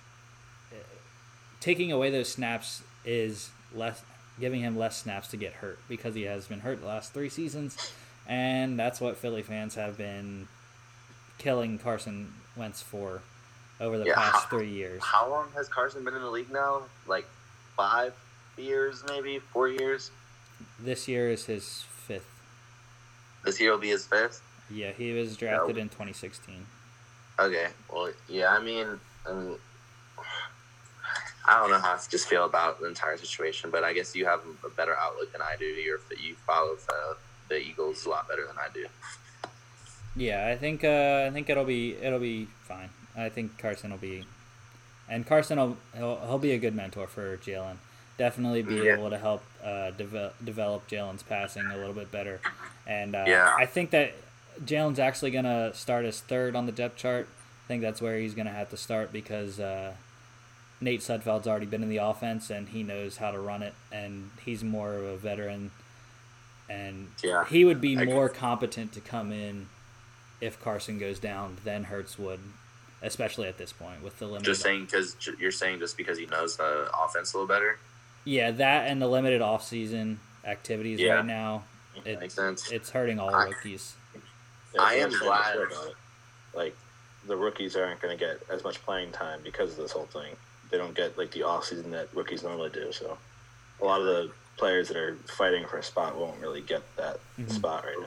taking away those snaps is less giving him less snaps to get hurt because he has been hurt the last three seasons, and that's what Philly fans have been killing Carson Wentz for over the Yeah. past three years. How long has Carson been in the league now? Like five years, maybe four years. This year is his fifth. This year will be his fifth. Yeah, he was drafted in 2016. Okay. Well, yeah. I mean, um, I don't know how to just feel about the entire situation, but I guess you have a better outlook than I do. You're you follow the, the Eagles a lot better than I do. Yeah, I think uh, I think it'll be it'll be fine. I think Carson will be, and Carson will he'll, he'll be a good mentor for Jalen. Definitely be Yeah. able to help uh, deve- develop Jalen's passing a little bit better, and uh, Yeah. I think that Jalen's actually gonna start as third on the depth chart. I think that's where he's gonna have to start because uh, Nate Sudfeld's already been in the offense and he knows how to run it, and he's more of a veteran, and Yeah. he would be more competent to come in if Carson goes down than Hurts would, especially at this point with the limited. Just saying because you're saying just because he knows the offense a little better. Yeah, that and the limited off-season activities Yeah. right now, it, Makes sense. it's hurting all I- rookies. I am glad- about it. Like the rookies aren't going to get as much playing time because of this whole thing. They don't get like the offseason that rookies normally do. So a lot of the players that are fighting for a spot won't really get that Mhm. spot right now.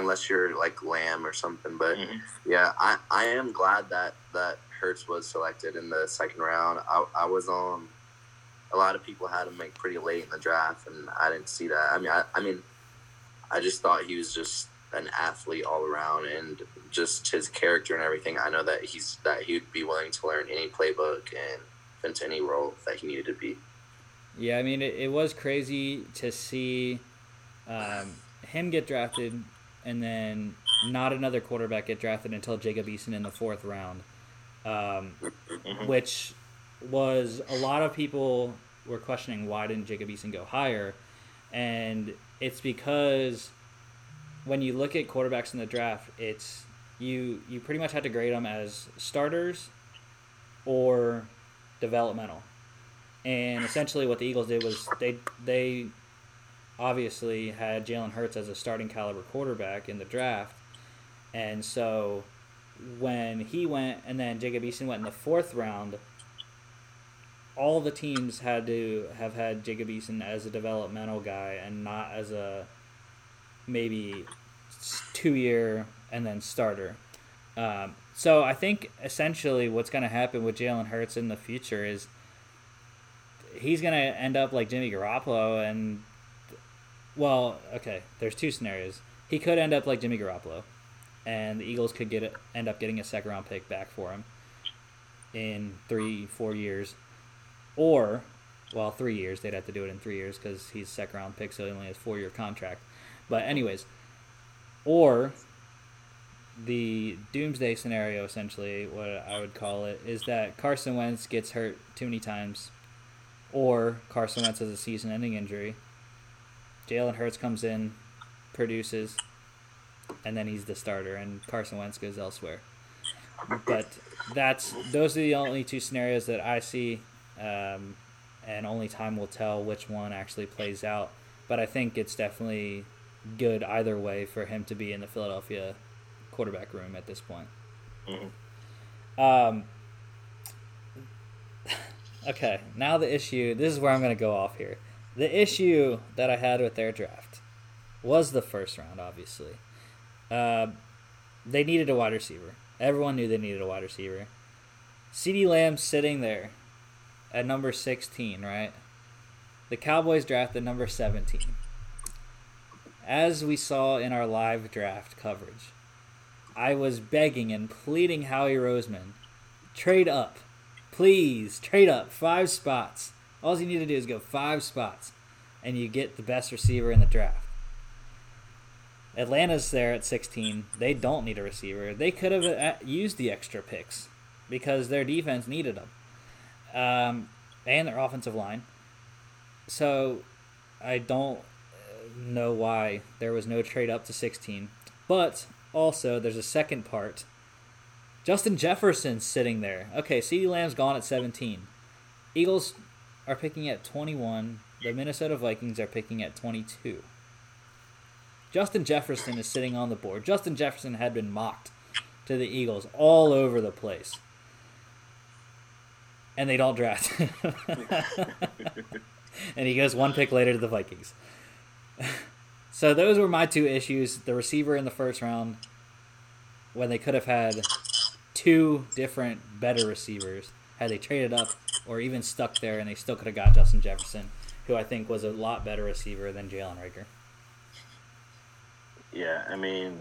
Unless you're like Lamb or something. But Mhm. yeah, I, I am glad that that Hurts was selected in the second round. I, I was on. A lot of people had him like pretty late in the draft, and I didn't see that. I mean, I, I mean, I just thought he was just an athlete all around, and just his character and everything. I know that he's that he'd be willing to learn any playbook and into any role that he needed to be. Yeah, I mean, it, it was crazy to see um, him get drafted and then not another quarterback get drafted until Jacob Eason in the fourth round, um, Mhm. which was a lot of people were questioning why didn't Jacob Eason go higher, and it's because when you look at quarterbacks in the draft, it's you you pretty much have to grade them as starters or developmental. And essentially, what the Eagles did was they they obviously had Jalen Hurts as a starting caliber quarterback in the draft, and so when he went and then Jacob Eason went in the fourth round, all the teams had to have had Jacob Eason as a developmental guy and not as a maybe two year and then starter. Um, so I think essentially what's going to happen with Jalen Hurts in the future is he's going to end up like Jimmy Garoppolo and well, okay, there's two scenarios. He could end up like Jimmy Garoppolo and the Eagles could get end up getting a second round pick back for him in 3 4 years or well, 3 years. They'd have to do it in 3 years cuz he's second round pick so he only has 4 year contract. But anyways, or the doomsday scenario, essentially, what I would call it, is that Carson Wentz gets hurt too many times, or Carson Wentz has a season ending injury. Jalen Hurts comes in, produces, and then he's the starter, and Carson Wentz goes elsewhere. But that's those are the only two scenarios that I see, um, and only time will tell which one actually plays out. But I think it's definitely good either way for him to be in the Philadelphia quarterback room at this point. Mhm. Um, okay, now the issue. This is where I'm going to go off here. The issue that I had with their draft was the first round, obviously. Uh, they needed a wide receiver. Everyone knew they needed a wide receiver. CeeDee Lamb sitting there at number 16, right? The Cowboys drafted number 17. As we saw in our live draft coverage, I was begging and pleading Howie Roseman, trade up. Please, trade up. Five spots. All you need to do is go five spots, and you get the best receiver in the draft. Atlanta's there at 16. They don't need a receiver. They could have uh, used the extra picks because their defense needed them. Um, and their offensive line. So I don't uh, know why there was no trade up to 16. But also, there's a second part. Justin Jefferson's sitting there. Okay, CeeDee Lamb's gone at 17. Eagles are picking at 21. The Minnesota Vikings are picking at 22. Justin Jefferson is sitting on the board. Justin Jefferson had been mocked to the Eagles all over the place. And they don't draft. and he goes one pick later to the Vikings. so those were my two issues. The receiver in the first round, when they could have had two different better receivers had they traded up or even stuck there and they still could have got Justin Jefferson, who I think was a lot better receiver than Jalen Reagor. Yeah, I mean,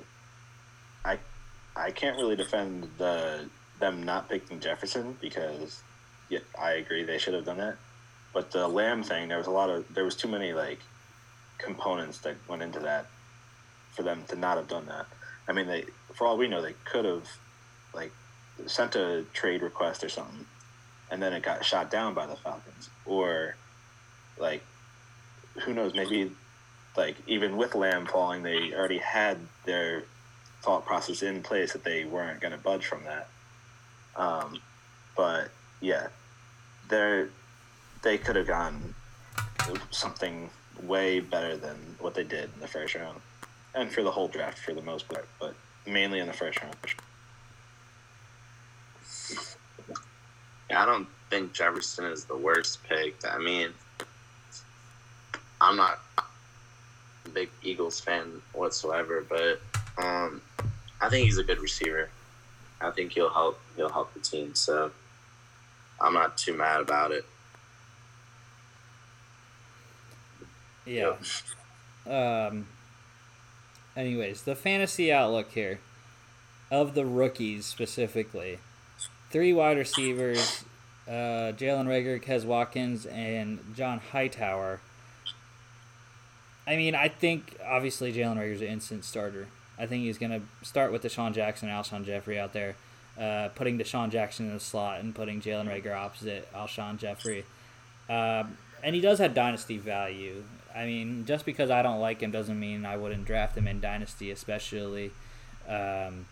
I I can't really defend the them not picking Jefferson because yeah, I agree they should have done that. But the Lamb thing, there was a lot of there was too many like components that went into that for them to not have done that. I mean, they for all we know, they could have like sent a trade request or something, and then it got shot down by the Falcons, or like who knows, maybe like even with Lamb falling, they already had their thought process in place that they weren't going to budge from that. Um, but yeah, they they could have gone something way better than what they did in the first round, and for the whole draft for the most part, but mainly in the first round. I don't think Jefferson is the worst pick. I mean, I'm not a big Eagles fan whatsoever, but um, I think he's a good receiver. I think he'll help. He'll help the team. So I'm not too mad about it. Yeah. Um. Anyways, the fantasy outlook here of the rookies specifically, three wide receivers, uh, Jalen Reagor, Quez Watkins, and John Hightower. I mean, I think obviously Jalen Reagor's an instant starter. I think he's going to start with DeSean Jackson and Alshon Jeffery out there, uh, putting DeSean Jackson in the slot and putting Jalen Reagor opposite Alshon Jeffery. Um, and he does have dynasty value. I mean, just because I don't like him doesn't mean I wouldn't draft him in dynasty, especially um,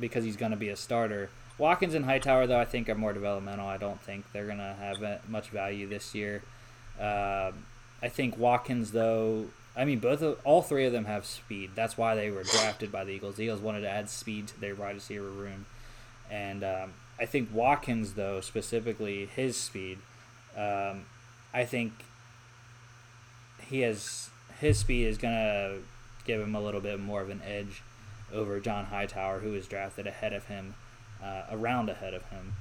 because he's going to be a starter. Watkins and Hightower, though, I think are more developmental. I don't think they're going to have much value this year. Uh, I think Watkins, though, I mean, both of, all three of them have speed. That's why they were drafted by the Eagles. The Eagles wanted to add speed to their wide receiver room, and um, I think Watkins, though, specifically his speed, um, I think he has his speed is gonna give him a little bit more of an edge over John Hightower, who was drafted ahead of him, uh, around ahead of him.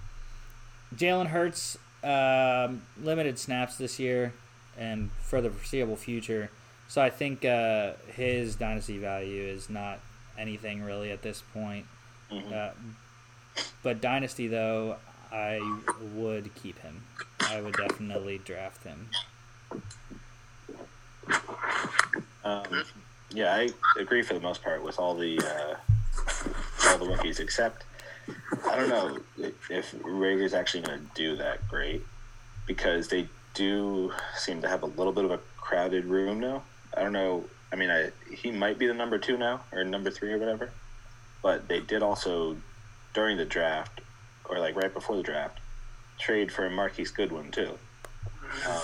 Jalen Hurts um, limited snaps this year and for the foreseeable future. So I think uh, his dynasty value is not anything really at this point. Mhm. Uh, but dynasty though, I would keep him. I would definitely draft him. Um, yeah, I agree for the most part with all the uh, all the rookies, except I don't know if Reagor's actually going to do that great because they do seem to have a little bit of a crowded room now. I don't know. I mean, I, he might be the number two now or number three or whatever, but they did also during the draft or like right before the draft trade for Marquise Goodwin too. Um,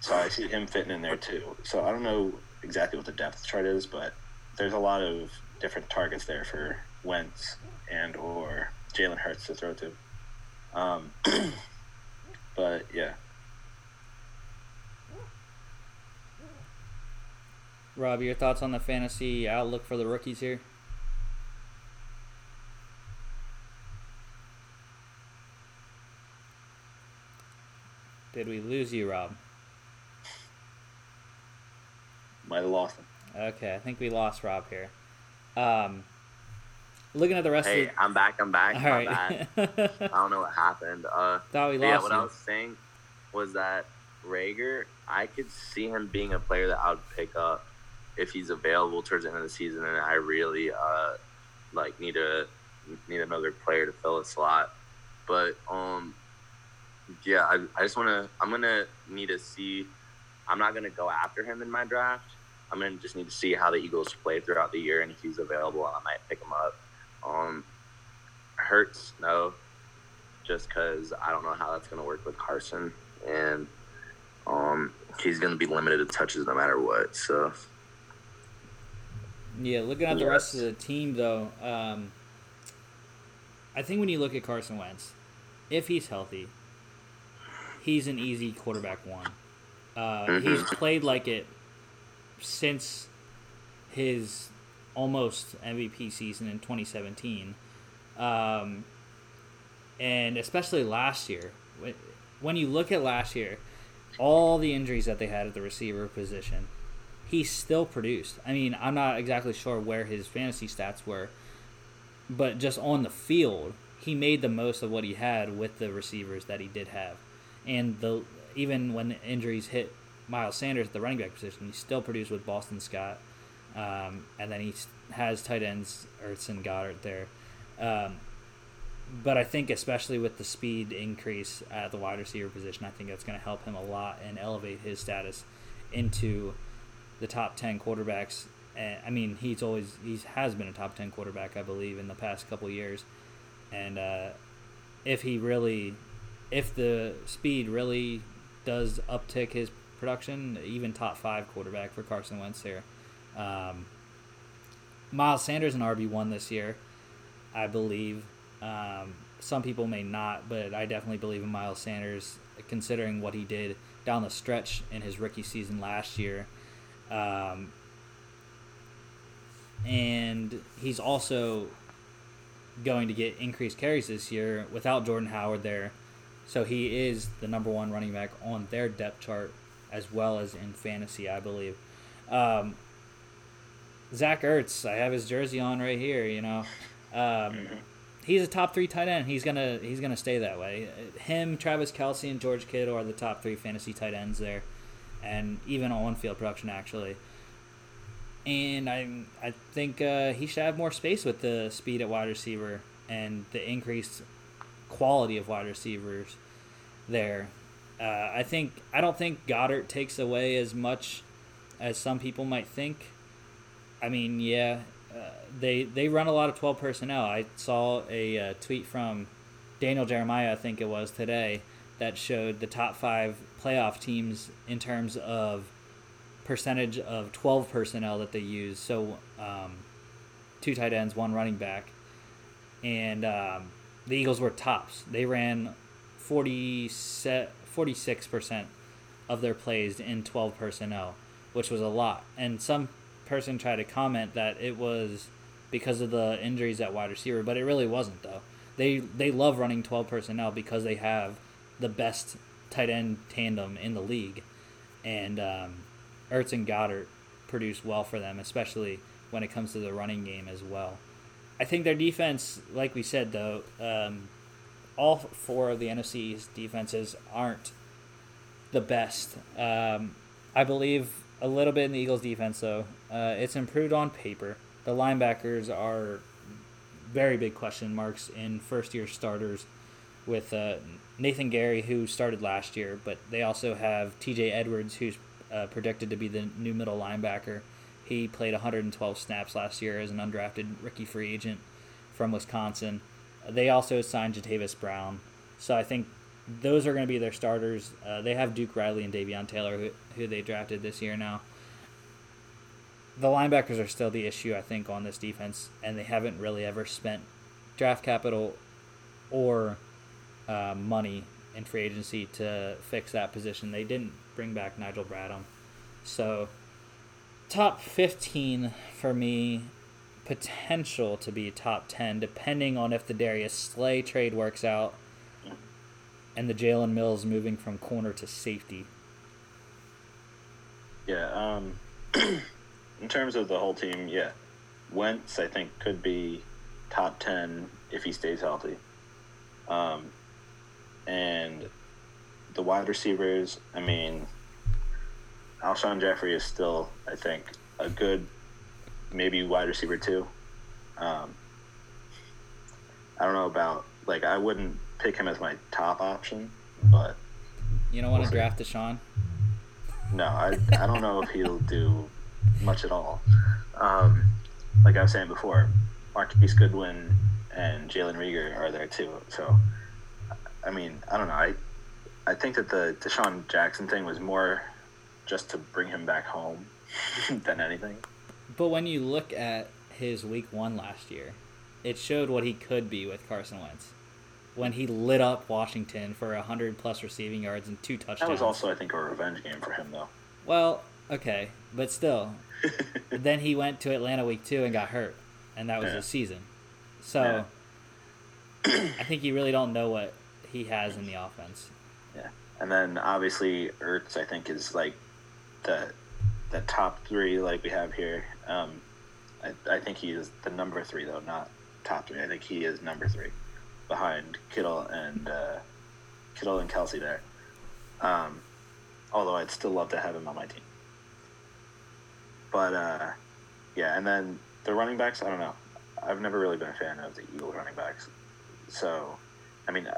so I see him fitting in there too. So I don't know exactly what the depth chart is, but there's a lot of different targets there for Wentz and or Jalen Hurts to throw to. Um, but yeah. Rob, your thoughts on the fantasy outlook for the rookies here? Did we lose you, Rob? Might have lost him. Okay, I think we lost Rob here. Um, looking at the rest Hey, of the... I'm back. I'm back. All right. bad. I don't know what happened. Uh, Thought we but yeah, what. I was saying was that Reagor, I could see him being a player that I would pick up if he's available towards the end of the season, and I really uh, like need a need another player to fill a slot. But um, yeah, I, I just want to. I'm gonna need to see. I'm not gonna go after him in my draft. I'm gonna just need to see how the Eagles play throughout the year, and if he's available, I might pick him up. Um, hurts no, just because I don't know how that's gonna work with Carson, and um, he's gonna be limited to touches no matter what. So Yeah, looking at the rest of the team, though, um, I think when you look at Carson Wentz, if he's healthy, he's an easy quarterback one. Uh, Mhm. He's played like it since his almost MVP season in 2017. Um, and especially last year. When- you look at last year, all the injuries that they had at the receiver position, he still produced. I mean, I'm not exactly sure where his fantasy stats were, but just on the field, he made the most of what he had with the receivers that he did have. And the even when the injuries hit Miles Sanders at the running back position, he still produced with Boston Scott. Um, and then he has tight ends Ertz and Goedert there. Um, but I think especially with the speed increase at the wide receiver position, I think that's going to help him a lot and elevate his status into the top 10 quarterbacks. And, I mean, he's always he has been a top 10 quarterback, I believe, in the past couple years. And uh, if he really, if the speed really does uptick his production, even top five quarterback for Carson Wentz here. Um, Miles Sanders an RB one this year, I believe. Um, some people may not, but I definitely believe in Miles Sanders, considering what he did down the stretch in his rookie season last year. Um, and he's also going to get increased carries this year without Jordan Howard there. So he is the number one running back on their depth chart as well as in fantasy, I believe. Um, Zach Ertz, I have his jersey on right here. You know, um, he's a top three tight end. He's gonna he's gonna stay that way. Him, Travis Kelce, and George Kittle are the top three fantasy tight ends there, and even on field production actually. And I I think uh, he should have more space with the speed at wide receiver and the increased quality of wide receivers there. Uh, I think I don't think Goedert takes away as much as some people might think. I mean, yeah, uh, they they run a lot of twelve personnel. I saw a uh, tweet from Daniel Jeremiah, I think it was today, that showed the top five playoff teams in terms of percentage of twelve personnel that they use. So, um, two tight ends, one running back, and um, the Eagles were tops. They ran 40 46 percent of their plays in twelve personnel, which was a lot. And some person tried to comment that it was because of the injuries at wide receiver, but it really wasn't though. They they love running twelve personnel because they have the best tight end tandem in the league, and um, Ertz and Goedert produce well for them, especially when it comes to the running game as well. I think their defense, like we said though, um, all four of the NFC's defenses aren't the best. Um, I believe a little bit in the Eagles' defense, though. Uh, it's improved on paper. the linebackers are very big question marks in first year starters with uh, Nathan Gerry, who started last year, but they also have TJ Edwards, who's uh, predicted to be the new middle linebacker. He played 112 snaps last year as an undrafted rookie free agent from Wisconsin. They also signed Jatavis Brown. So I think those are going to be their starters. Uh, they have Duke Riley and Davion Taylor, who, who they drafted this year now. The linebackers are still the issue, I think, on this defense, and they haven't really ever spent draft capital or uh, money in free agency to fix that position. They didn't bring back Nigel Bradham. So, top 15 for me, potential to be top 10, depending on if the Darius Slay trade works out and the Jalen Mills moving from corner to safety. Yeah, um, in terms of the whole team, yeah, Wentz I think could be top ten if he stays healthy. Um, and the wide receivers, I mean, Alshon Jeffery is still, I think, a good, maybe wide receiver too. Um, I don't know about like I wouldn't pick him as my top option, but You don't want to draft DeSean? no, I I don't know if he'll do much at all. Um, like I was saying before, Marquise Goodwin and Jalen Reagor are there too. So, I mean, I don't know. I I think that the DeSean Jackson thing was more just to bring him back home than anything. But when you look at his week one last year, it showed what he could be with Carson Wentz. When he lit up Washington for 100 plus receiving yards and two touchdowns. That was also, I think, a revenge game for him, though. Well, okay, but still. then he went to Atlanta week two and got hurt, and that was Yeah. his season. So I think you really don't know what he has in the offense. Yeah, and then obviously Ertz, I think, is like the the top three like we have here. Um, I, I think he is the number three though, not top three. I think he is number three, behind Kittle and uh, Kittle and Kelce there. Um, although I'd still love to have him on my team. But uh, yeah, and then the running backs. I don't know. I've never really been a fan of the Eagles running backs. So, I mean,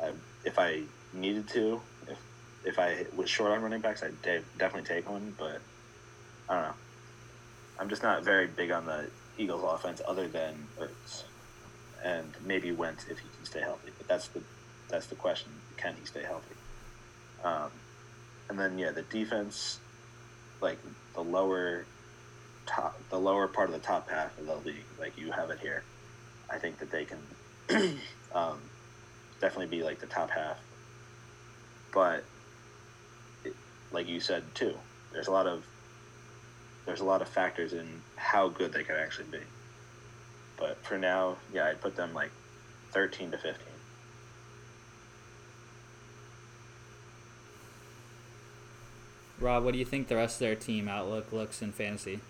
I, if I needed to, if if I was short on running backs, I'd de- definitely take one. But I don't know. I'm just not very big on the Eagles offense, other than Ertz, and maybe Wentz if he can stay healthy. But that's the that's the question: Can he stay healthy? Um, and then yeah, the defense, like the lower top, the lower part of the top half of the league, like you have it here. I think that they can um, definitely be like the top half. But it, like you said too, there's a lot of there's a lot of factors in how good they could actually be. But for now, yeah, I'd put them like 13 to 15. Rob, what do you think the rest of their team outlook looks in fantasy?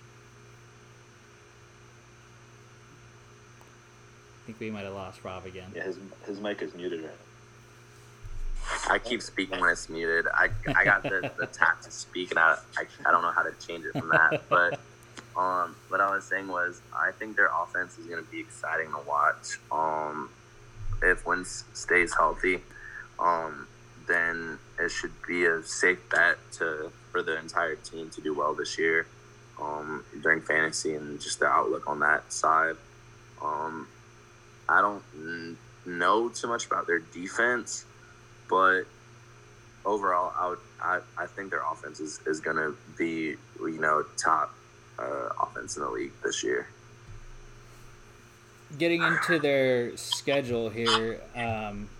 I think we might have lost Rob again. Yeah, his his mic is muted right now. I keep speaking when it's muted. I, I got the, the tap to speak, and I, I, I don't know how to change it from that. But um, what I was saying was, I think their offense is going to be exciting to watch. Um, if Wentz stays healthy, um, then it should be a safe bet to for the entire team to do well this year um, during fantasy and just the outlook on that side. Um, I don't n- know too much about their defense but overall, I would I, I think their offense is, is going to be you know top uh, offense in the league this year. Getting into their schedule here, um,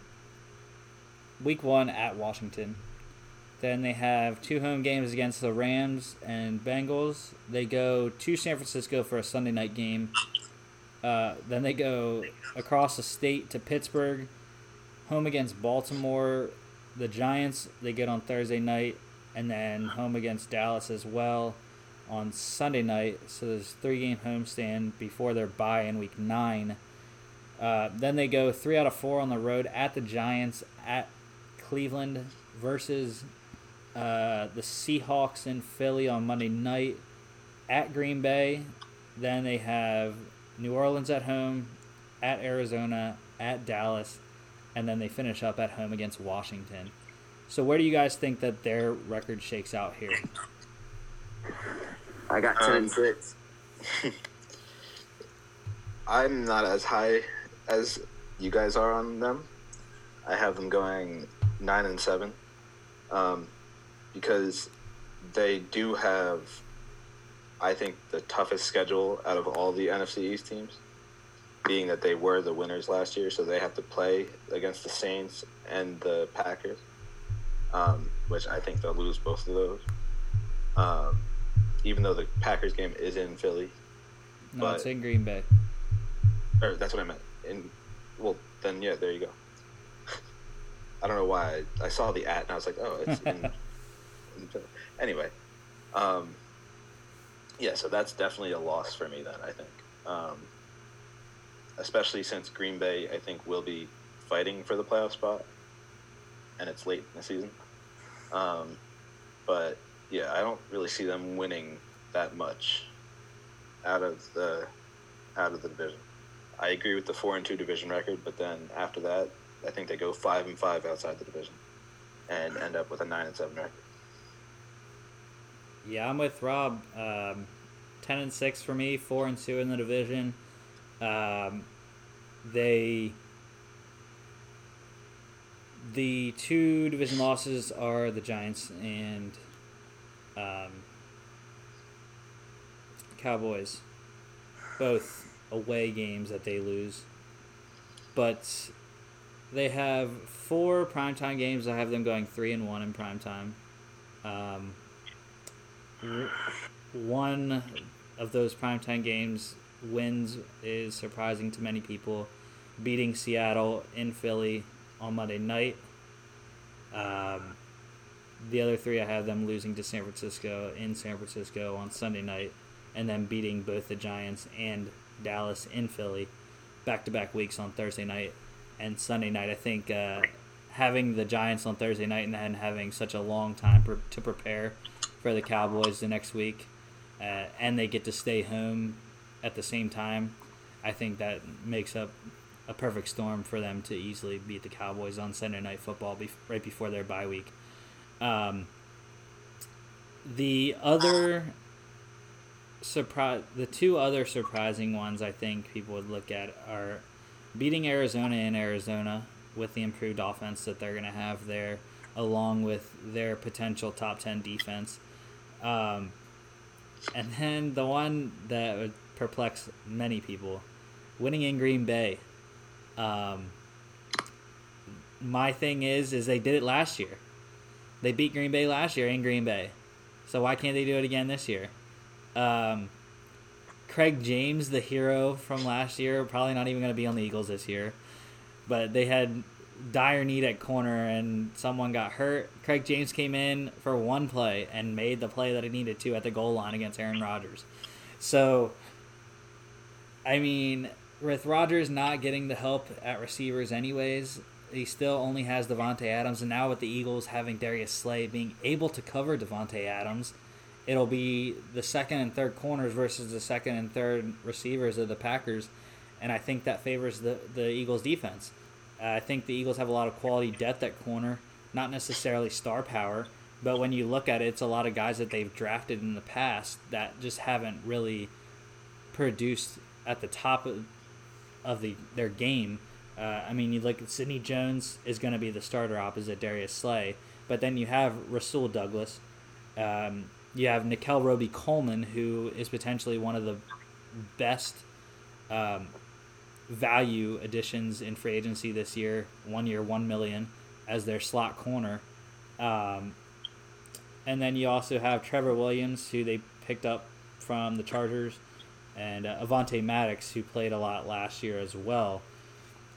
week one at Washington. Then they have two home games against the Rams and Bengals. They go to San Francisco for a Sunday night game. Uh, then they go across the state to Pittsburgh, home against Baltimore. The Giants they get on Thursday night, and then home against Dallas as well on Sunday night. So there's three game homestand before their bye in week nine. Uh, then they go three out of four on the road at the Giants, at Cleveland versus uh, the Seahawks in Philly on Monday night, at Green Bay, Then they have New Orleans at home, at Arizona, at Dallas, and then they finish up at home against Washington. So where do you guys think that their record shakes out here? I got ten Um, and six. I'm not as high as you guys are on them. I have them going nine and seven, um, because they do have, I think, the toughest schedule out of all the NFC East teams. Being that they were the winners last year, so they have to play against the Saints and the Packers, um, which I think they'll lose both of those. Um, even though the Packers game is in Philly, No, But- it's in Green Bay. or that's what I meant. In well, then yeah, there you go. I don't know why I, I saw the at and I was like, oh, it's in. in anyway, um, yeah, so that's definitely a loss for me. Then I think, um, especially since Green Bay, I think will be fighting for the playoff spot, and it's late in the season. Um, but yeah, I don't really see them winning that much out of the out of the division. I agree with the four and two division record, but then after that, I think they go five and five outside the division, and end up with a nine and seven record. Yeah, I'm with Rob. Um, Ten and six for me, four and two in the division. Um, they the two division losses are the Giants and um, Cowboys, both away games that they lose. But they have four primetime games. I have them going three and one in primetime. Um, one of those primetime games wins is surprising to many people, beating Seattle in Philly on Monday night. Um, the other three, I have them losing to San Francisco in San Francisco on Sunday night, and then beating both the Giants and Dallas in Philly back to back weeks on Thursday night and Sunday night. I think uh, having the Giants on Thursday night and then having such a long time pre- to prepare for the Cowboys the next week, uh, and they get to stay home at the same time, I think that makes up a perfect storm for them to easily beat the Cowboys on Sunday Night Football bef- right before their bye week. Um, the other surprise, the two other surprising ones I think people would look at are beating Arizona in Arizona with the improved offense that they're going to have there, along with their potential top ten defense. Um, and then the one that would perplex many people, winning in Green Bay. Um, my thing is, is they did it last year. They beat Green Bay last year in Green Bay, so why can't they do it again this year? Um, Craig James, the hero from last year, probably not even going to be on the Eagles this year. But they had dire need at corner, and someone got hurt. Craig James came in for one play and made the play that he needed to at the goal line against Aaron Rodgers. So, I mean, with Rodgers not getting the help at receivers, anyways, he still only has Davante Adams, and now with the Eagles having Darius Slay being able to cover Davante Adams, it'll be the second and third corners versus the second and third receivers of the Packers, and I think that favors the the Eagles defense. Uh, I think the Eagles have a lot of quality depth at corner, not necessarily star power, but when you look at it, it's a lot of guys that they've drafted in the past that just haven't really produced at the top of, of the their game. Uh, I mean, you look at Sidney Jones is going to be the starter opposite Darius Slay, but then you have Rasul Douglas. Um, you have Nickell Robey-Coleman, who is potentially one of the best um, value additions in free agency this year. One year, one million as their slot corner. Um, and then you also have Trevor Williams, who they picked up from the Chargers, and uh, Avonte Maddox, who played a lot last year as well.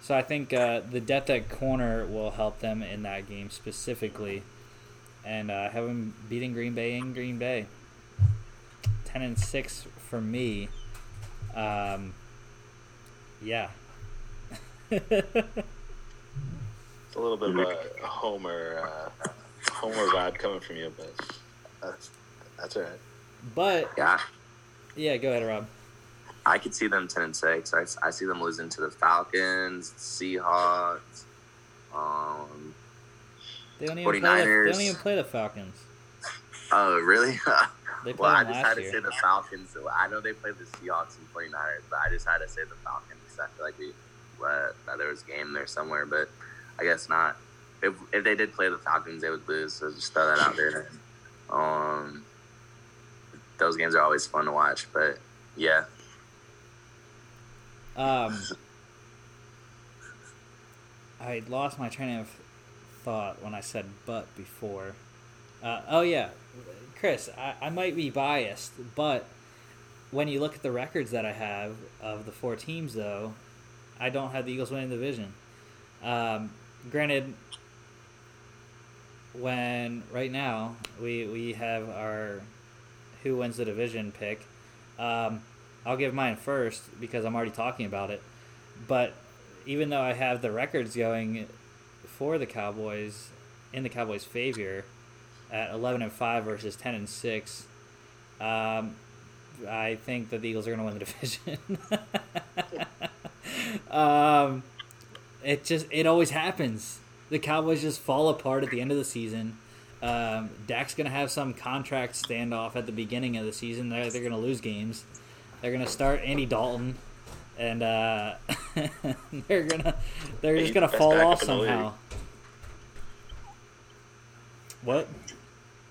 So I think uh, the depth at corner will help them in that game specifically, and uh, have them beating Green Bay in Green Bay. Ten and six for me. Um, yeah. It's a little bit of a homer, uh, homer vibe coming from you, but that's that's all right. but Yeah. yeah, go ahead, Rob. I could see them ten and six. I, I see them losing to the Falcons, Seahawks. Um, They don't even play. The, they 49ers. don't even play the Falcons. oh, really? They well, I just had to year. say the Falcons. So I know they played the Seahawks and 49ers, but I just had to say the Falcons. because I feel like we uh, that there was a game there somewhere, but I guess not. If if they did play the Falcons, they would lose. So just throw that out there. Um, those games are always fun to watch, but yeah, Um, I lost my train of thought when I said "but" before. Uh, oh yeah, Chris, I, I might be biased, but when you look at the records that I have of the four teams, though, I don't have the Eagles winning the division. Um, granted, when right now we we have our who wins the division pick. Um, I'll give mine first because I'm already talking about it. But even though I have the records going for the Cowboys in the Cowboys' favor at 11 and 5 versus 10 and 6, um, I think that the Eagles are going to win the division. um, it just it always happens. The Cowboys just fall apart at the end of the season. Um, Dak's going to have some contract standoff at the beginning of the season. They're, they're going to lose games. They're going to start Andy Dalton, and uh, they're gonna they're just gonna fall off in the league. somehow. What?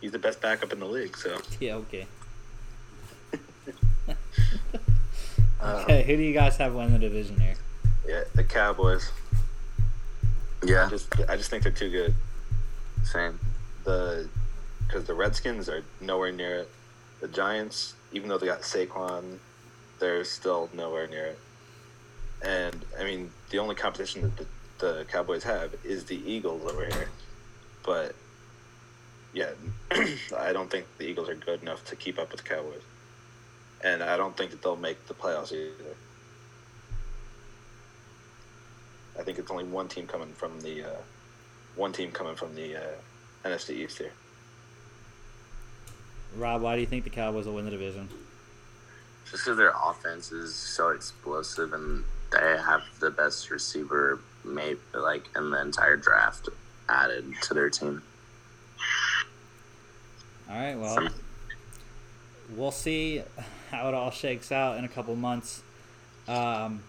He's the best backup in the league. So Yeah. Okay. uh, Okay. Who do you guys have win the division here? yeah, the Cowboys. yeah, I just I just think they're too good. same. The because the Redskins are nowhere near it. The Giants, even though they got Saquon, they're still nowhere near it. And I mean, the only competition that the, the Cowboys have is the Eagles over here. But yeah, I don't think the Eagles are good enough to keep up with the Cowboys. And I don't think that they'll make the playoffs either. I think it's only one team coming from the uh, one team coming from the uh, NFC East here. Rob, why do you think the Cowboys will win the division? Just because their offense is so explosive and they have the best receiver, maybe like in the entire draft added to their team. All right. Well, we'll see how it all shakes out in a couple months. Um,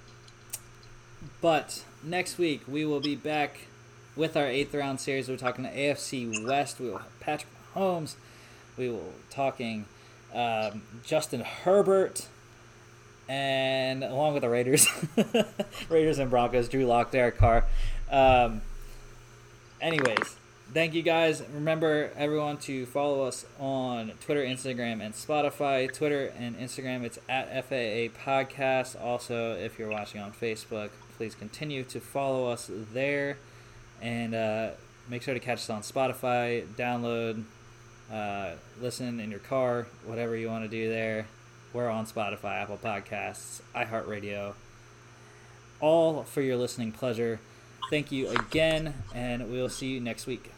but next week we will be back with our eighth round series. We're talking to AFC West. We will have Patrick Mahomes. We will talking um, Justin Herbert, and along with the Raiders, Raiders and Broncos, Drew Lock, Derek Carr. Um, anyways, thank you guys. Remember, everyone, to follow us on Twitter, Instagram, and Spotify. Twitter and Instagram, it's at FAA Podcast. Also, if you're watching on Facebook, please continue to follow us there. And uh, make sure to catch us on Spotify, download, uh, listen in your car, whatever you want to do there. We're on Spotify, Apple Podcasts, iHeartRadio, all for your listening pleasure. Thank you again, and we'll see you next week.